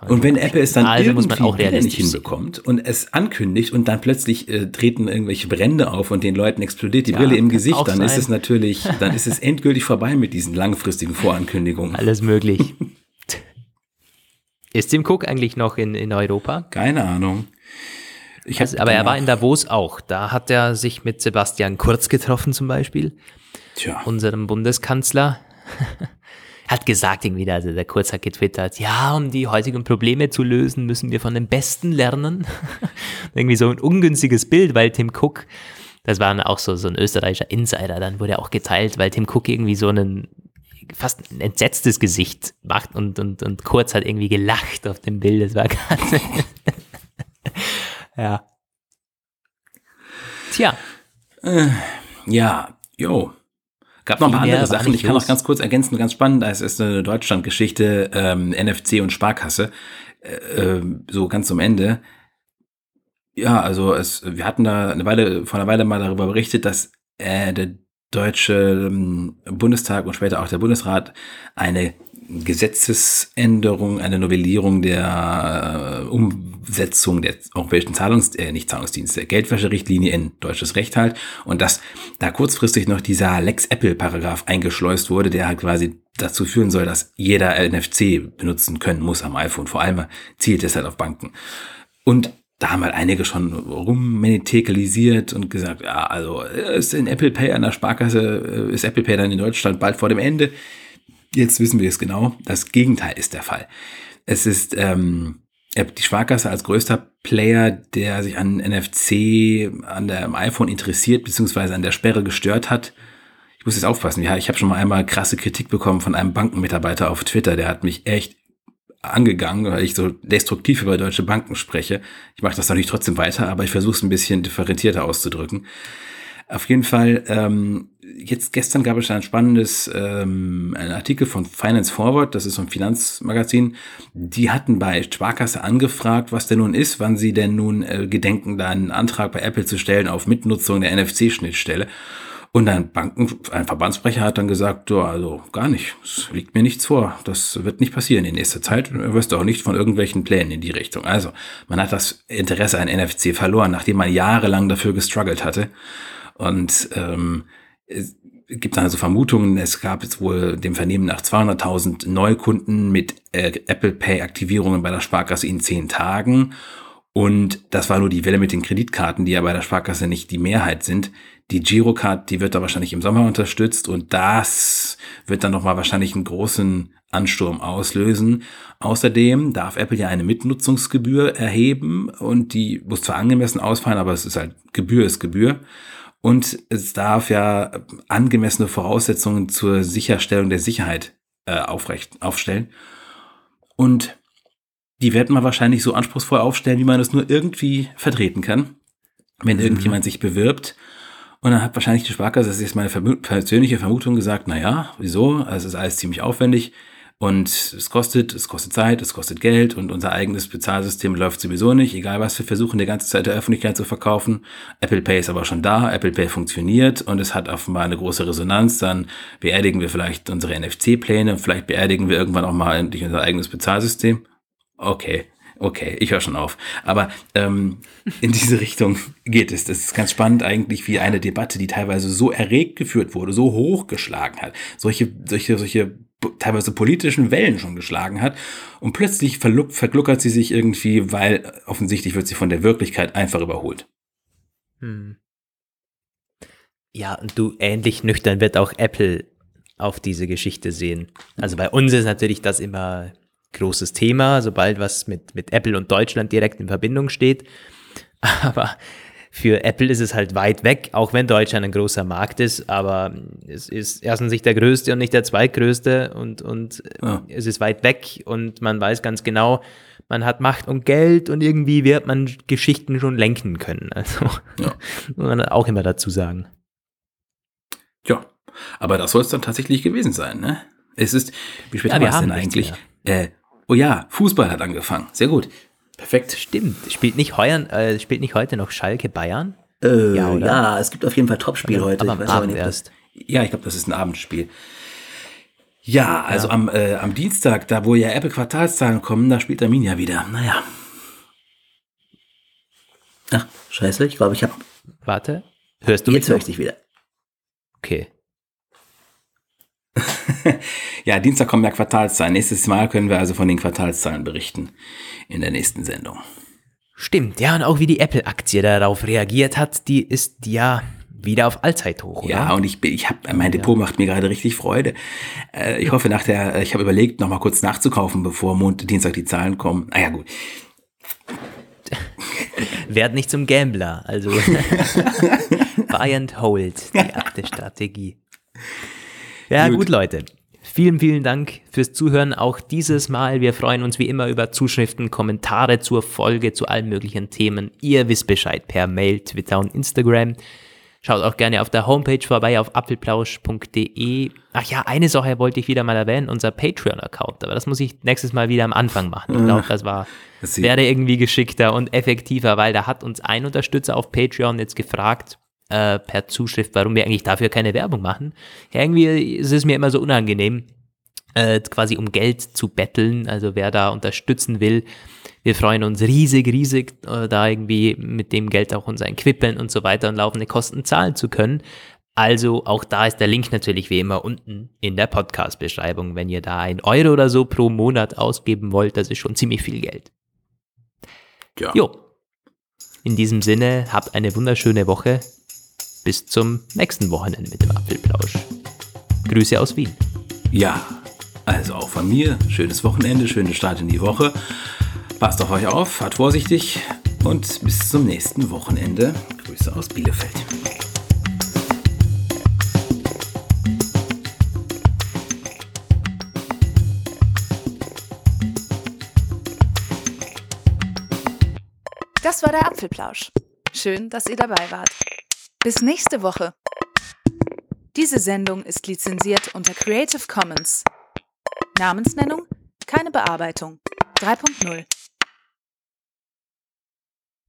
B: Ja.
A: Und wenn Apple es dann
B: also muss
A: irgendwie
B: man auch
A: nicht hinbekommt und es ankündigt und dann plötzlich äh, treten irgendwelche Brände auf und den Leuten explodiert die
B: Ja,
A: Brille im Gesicht, dann ist
B: sein.
A: es natürlich, dann ist es <laughs> endgültig vorbei mit diesen langfristigen Vorankündigungen.
B: Alles möglich. <laughs> Ist Tim Cook eigentlich noch in, in Europa?
A: Keine Ahnung.
B: Also, aber er war in Davos auch. Da hat er sich mit Sebastian Kurz getroffen zum Beispiel,
A: Tja,
B: unserem Bundeskanzler. <laughs> hat gesagt irgendwie, also der Kurz hat getwittert, ja, um die heutigen Probleme zu lösen, müssen wir von den Besten lernen. <laughs> irgendwie so ein ungünstiges Bild, weil Tim Cook, das war auch so, so ein österreichischer Insider, dann wurde auch geteilt, weil Tim Cook irgendwie so einen fast ein entsetztes Gesicht macht und, und, und Kurz hat irgendwie gelacht auf dem Bild. Das war <laughs> ganz. ja. Tja,
A: ja, jo. Gab noch ein paar andere Sachen. Ich kann noch ganz kurz ergänzen, ganz spannend. Das ist eine Deutschlandgeschichte, ähm, NFC und Sparkasse. Äh, ähm, so ganz zum Ende. Ja, also es, wir hatten da eine Weile, vor einer Weile mal darüber berichtet, dass äh, der deutsche ähm, Bundestag und später auch der Bundesrat eine Gesetzesänderung, eine Novellierung der äh, Umsetzung der europäischen Zahlungs, äh, nicht Zahlungsdienste, Geldwäscherichtlinie in deutsches Recht halt und dass da kurzfristig noch dieser Lex Apple Paragraph eingeschleust wurde, der halt quasi dazu führen soll, dass jeder NFC benutzen können muss am iPhone. Vor allem zielt es halt auf Banken. Und da haben halt einige schon rummenitekalisiert und gesagt, ja, also äh, ist in Apple Pay an der Sparkasse, äh, ist Apple Pay dann in Deutschland bald vor dem Ende. Jetzt wissen wir es genau. Das Gegenteil ist der Fall. Es ist ähm, die Sparkasse als größter Player, der sich an NFC, an dem iPhone interessiert, beziehungsweise an der Sperre gestört hat. Ich muss jetzt aufpassen. Ja, ich habe schon mal einmal krasse Kritik bekommen von einem Bankenmitarbeiter auf Twitter. Der hat mich echt angegangen, weil ich so destruktiv über deutsche Banken spreche. Ich mache das natürlich trotzdem weiter, aber ich versuche es ein bisschen differenzierter auszudrücken. Auf jeden Fall, ähm, jetzt gestern gab es ein spannendes ähm, ein Artikel von Finance Forward, das ist so ein Finanzmagazin. Die hatten bei Sparkasse angefragt, was denn nun ist, wann sie denn nun äh, gedenken, da einen Antrag bei Apple zu stellen auf Mitnutzung der NFC-Schnittstelle. Und ein Banken, ein Verbandssprecher hat dann gesagt, so, also gar nicht, es liegt mir nichts vor, das wird nicht passieren in nächster Zeit, du wirst auch nicht von irgendwelchen Plänen in die Richtung. Also, man hat das Interesse an NFC verloren, nachdem man jahrelang dafür gestruggelt hatte. Und ähm, es gibt also Vermutungen, es gab jetzt wohl dem Vernehmen nach 200.000 Neukunden mit äh, Apple Pay Aktivierungen bei der Sparkasse in zehn Tagen. Und das war nur die Welle mit den Kreditkarten, die ja bei der Sparkasse nicht die Mehrheit sind. Die Girocard, die wird da wahrscheinlich im Sommer unterstützt und das wird dann nochmal wahrscheinlich einen großen Ansturm auslösen. Außerdem darf Apple ja eine Mitnutzungsgebühr erheben und die muss zwar angemessen ausfallen, aber es ist halt Gebühr ist Gebühr. Und es darf ja angemessene Voraussetzungen zur Sicherstellung der Sicherheit äh, aufrecht, aufstellen. Und die werden wir wahrscheinlich so anspruchsvoll aufstellen, wie man es nur irgendwie vertreten kann, wenn irgendjemand sich bewirbt. Und dann hat wahrscheinlich die Sparkasse, das ist jetzt meine persönliche Vermutung, gesagt, na ja, wieso? Es ist alles ziemlich aufwendig und es kostet, es kostet Zeit, es kostet Geld und unser eigenes Bezahlsystem läuft sowieso nicht, egal was wir versuchen, die ganze Zeit der Öffentlichkeit zu verkaufen. Apple Pay ist aber schon da, Apple Pay funktioniert und es hat offenbar eine große Resonanz. Dann beerdigen wir vielleicht unsere NFC-Pläne, vielleicht beerdigen wir irgendwann auch mal endlich unser eigenes Bezahlsystem. Okay, okay, ich höre schon auf. Aber ähm, in diese Richtung geht es. Das ist ganz spannend eigentlich, wie eine Debatte, die teilweise so erregt geführt wurde, so hochgeschlagen hat, solche, solche, solche teilweise politischen Wellen schon geschlagen hat und plötzlich vergluckert sie sich irgendwie, weil offensichtlich wird sie von der Wirklichkeit einfach überholt.
B: Hm. Ja, und du ähnlich nüchtern wird auch Apple auf diese Geschichte sehen. Also bei uns ist natürlich das immer großes Thema, sobald was mit, mit Apple und Deutschland direkt in Verbindung steht. <laughs> Aber für Apple ist es halt weit weg, auch wenn Deutschland ein großer Markt ist, aber es ist erstens nicht der größte und nicht der zweitgrößte und, und
A: Ja.
B: es ist weit weg und man weiß ganz genau, man hat Macht und Geld und irgendwie wird man Geschichten schon lenken können. <laughs> Also
A: Ja. <laughs>
B: muss man auch immer dazu sagen.
A: Ja, aber das soll es dann tatsächlich gewesen sein, ne? Es ist, wie spät
B: Ja,
A: haben
B: wir
A: es denn eigentlich? Äh, oh ja, Fußball hat angefangen. Sehr gut. Perfekt.
B: Stimmt. Spielt nicht, heuer, äh, spielt nicht heute noch Schalke Bayern?
D: Äh,
B: Ja,
D: ja, es gibt auf jeden Fall Topspiel heute.
B: Aber
D: Ich
B: am
D: weiß aber
B: Abend
D: nicht,
B: erst.
A: Ja, ich glaube, das ist ein Abendspiel. Ja, also Am, äh, am Dienstag, da wo ja Apple Quartalszahlen kommen, da spielt Armin ja wieder. Naja.
D: Ach, scheiße, ich glaube, ich habe.
B: Warte, hörst du
D: Jetzt
B: mich
D: höre
B: noch?
D: ich dich wieder.
B: Okay. <laughs>
A: Ja, Dienstag kommen ja Quartalszahlen. Nächstes Mal können wir also von den Quartalszahlen berichten in der nächsten Sendung.
B: Stimmt, ja, und auch wie die Apple-Aktie darauf reagiert hat, die ist ja wieder auf Allzeithoch, oder?
A: Ja, und ich ich habe, mein Depot macht mir gerade richtig Freude. Äh, ich hoffe nach der, ich habe überlegt, noch mal kurz nachzukaufen, bevor Mond, Dienstag die Zahlen kommen. Ah ja, gut. <laughs>
B: Werd nicht zum Gambler, also <laughs> buy and hold, die achte Strategie. Ja,
A: Gut.
B: gut. Leute. Vielen, vielen Dank fürs Zuhören auch dieses Mal. Wir freuen uns wie immer über Zuschriften, Kommentare zur Folge, zu allen möglichen Themen. Ihr wisst Bescheid per Mail, Twitter und Instagram. Schaut auch gerne auf der Homepage vorbei auf apfelplausch.de. Ach ja, eine Sache wollte ich wieder mal erwähnen, unser Patreon-Account. Aber das muss ich nächstes Mal wieder am Anfang machen. Ich glaube, das war,
A: Das
B: wäre irgendwie geschickter und effektiver, weil da hat uns ein Unterstützer auf Patreon jetzt gefragt, äh, per Zuschrift, warum wir eigentlich dafür keine Werbung machen. Ja, irgendwie ist es mir immer so unangenehm, äh, quasi um Geld zu betteln. Also wer da unterstützen will, wir freuen uns riesig, riesig, äh, da irgendwie mit dem Geld auch unser Equipment und so weiter und laufende Kosten zahlen zu können. Also auch da ist der Link natürlich wie immer unten in der Podcast-Beschreibung. Wenn ihr da ein Euro oder so pro Monat ausgeben wollt, das ist schon ziemlich viel Geld.
A: Ja.
B: Jo. In diesem Sinne, habt eine wunderschöne Woche. Bis zum nächsten Wochenende mit dem Apfelplausch. Grüße aus Wien.
A: Ja, also auch von mir. Schönes Wochenende, schöne Start in die Woche. Passt auf euch auf, fahrt vorsichtig und bis zum nächsten Wochenende. Grüße aus Bielefeld.
C: Das war der Apfelplausch. Schön, dass ihr dabei wart. Bis nächste Woche. Diese Sendung ist lizenziert unter Creative Commons. Namensnennung, keine Bearbeitung. 3.0.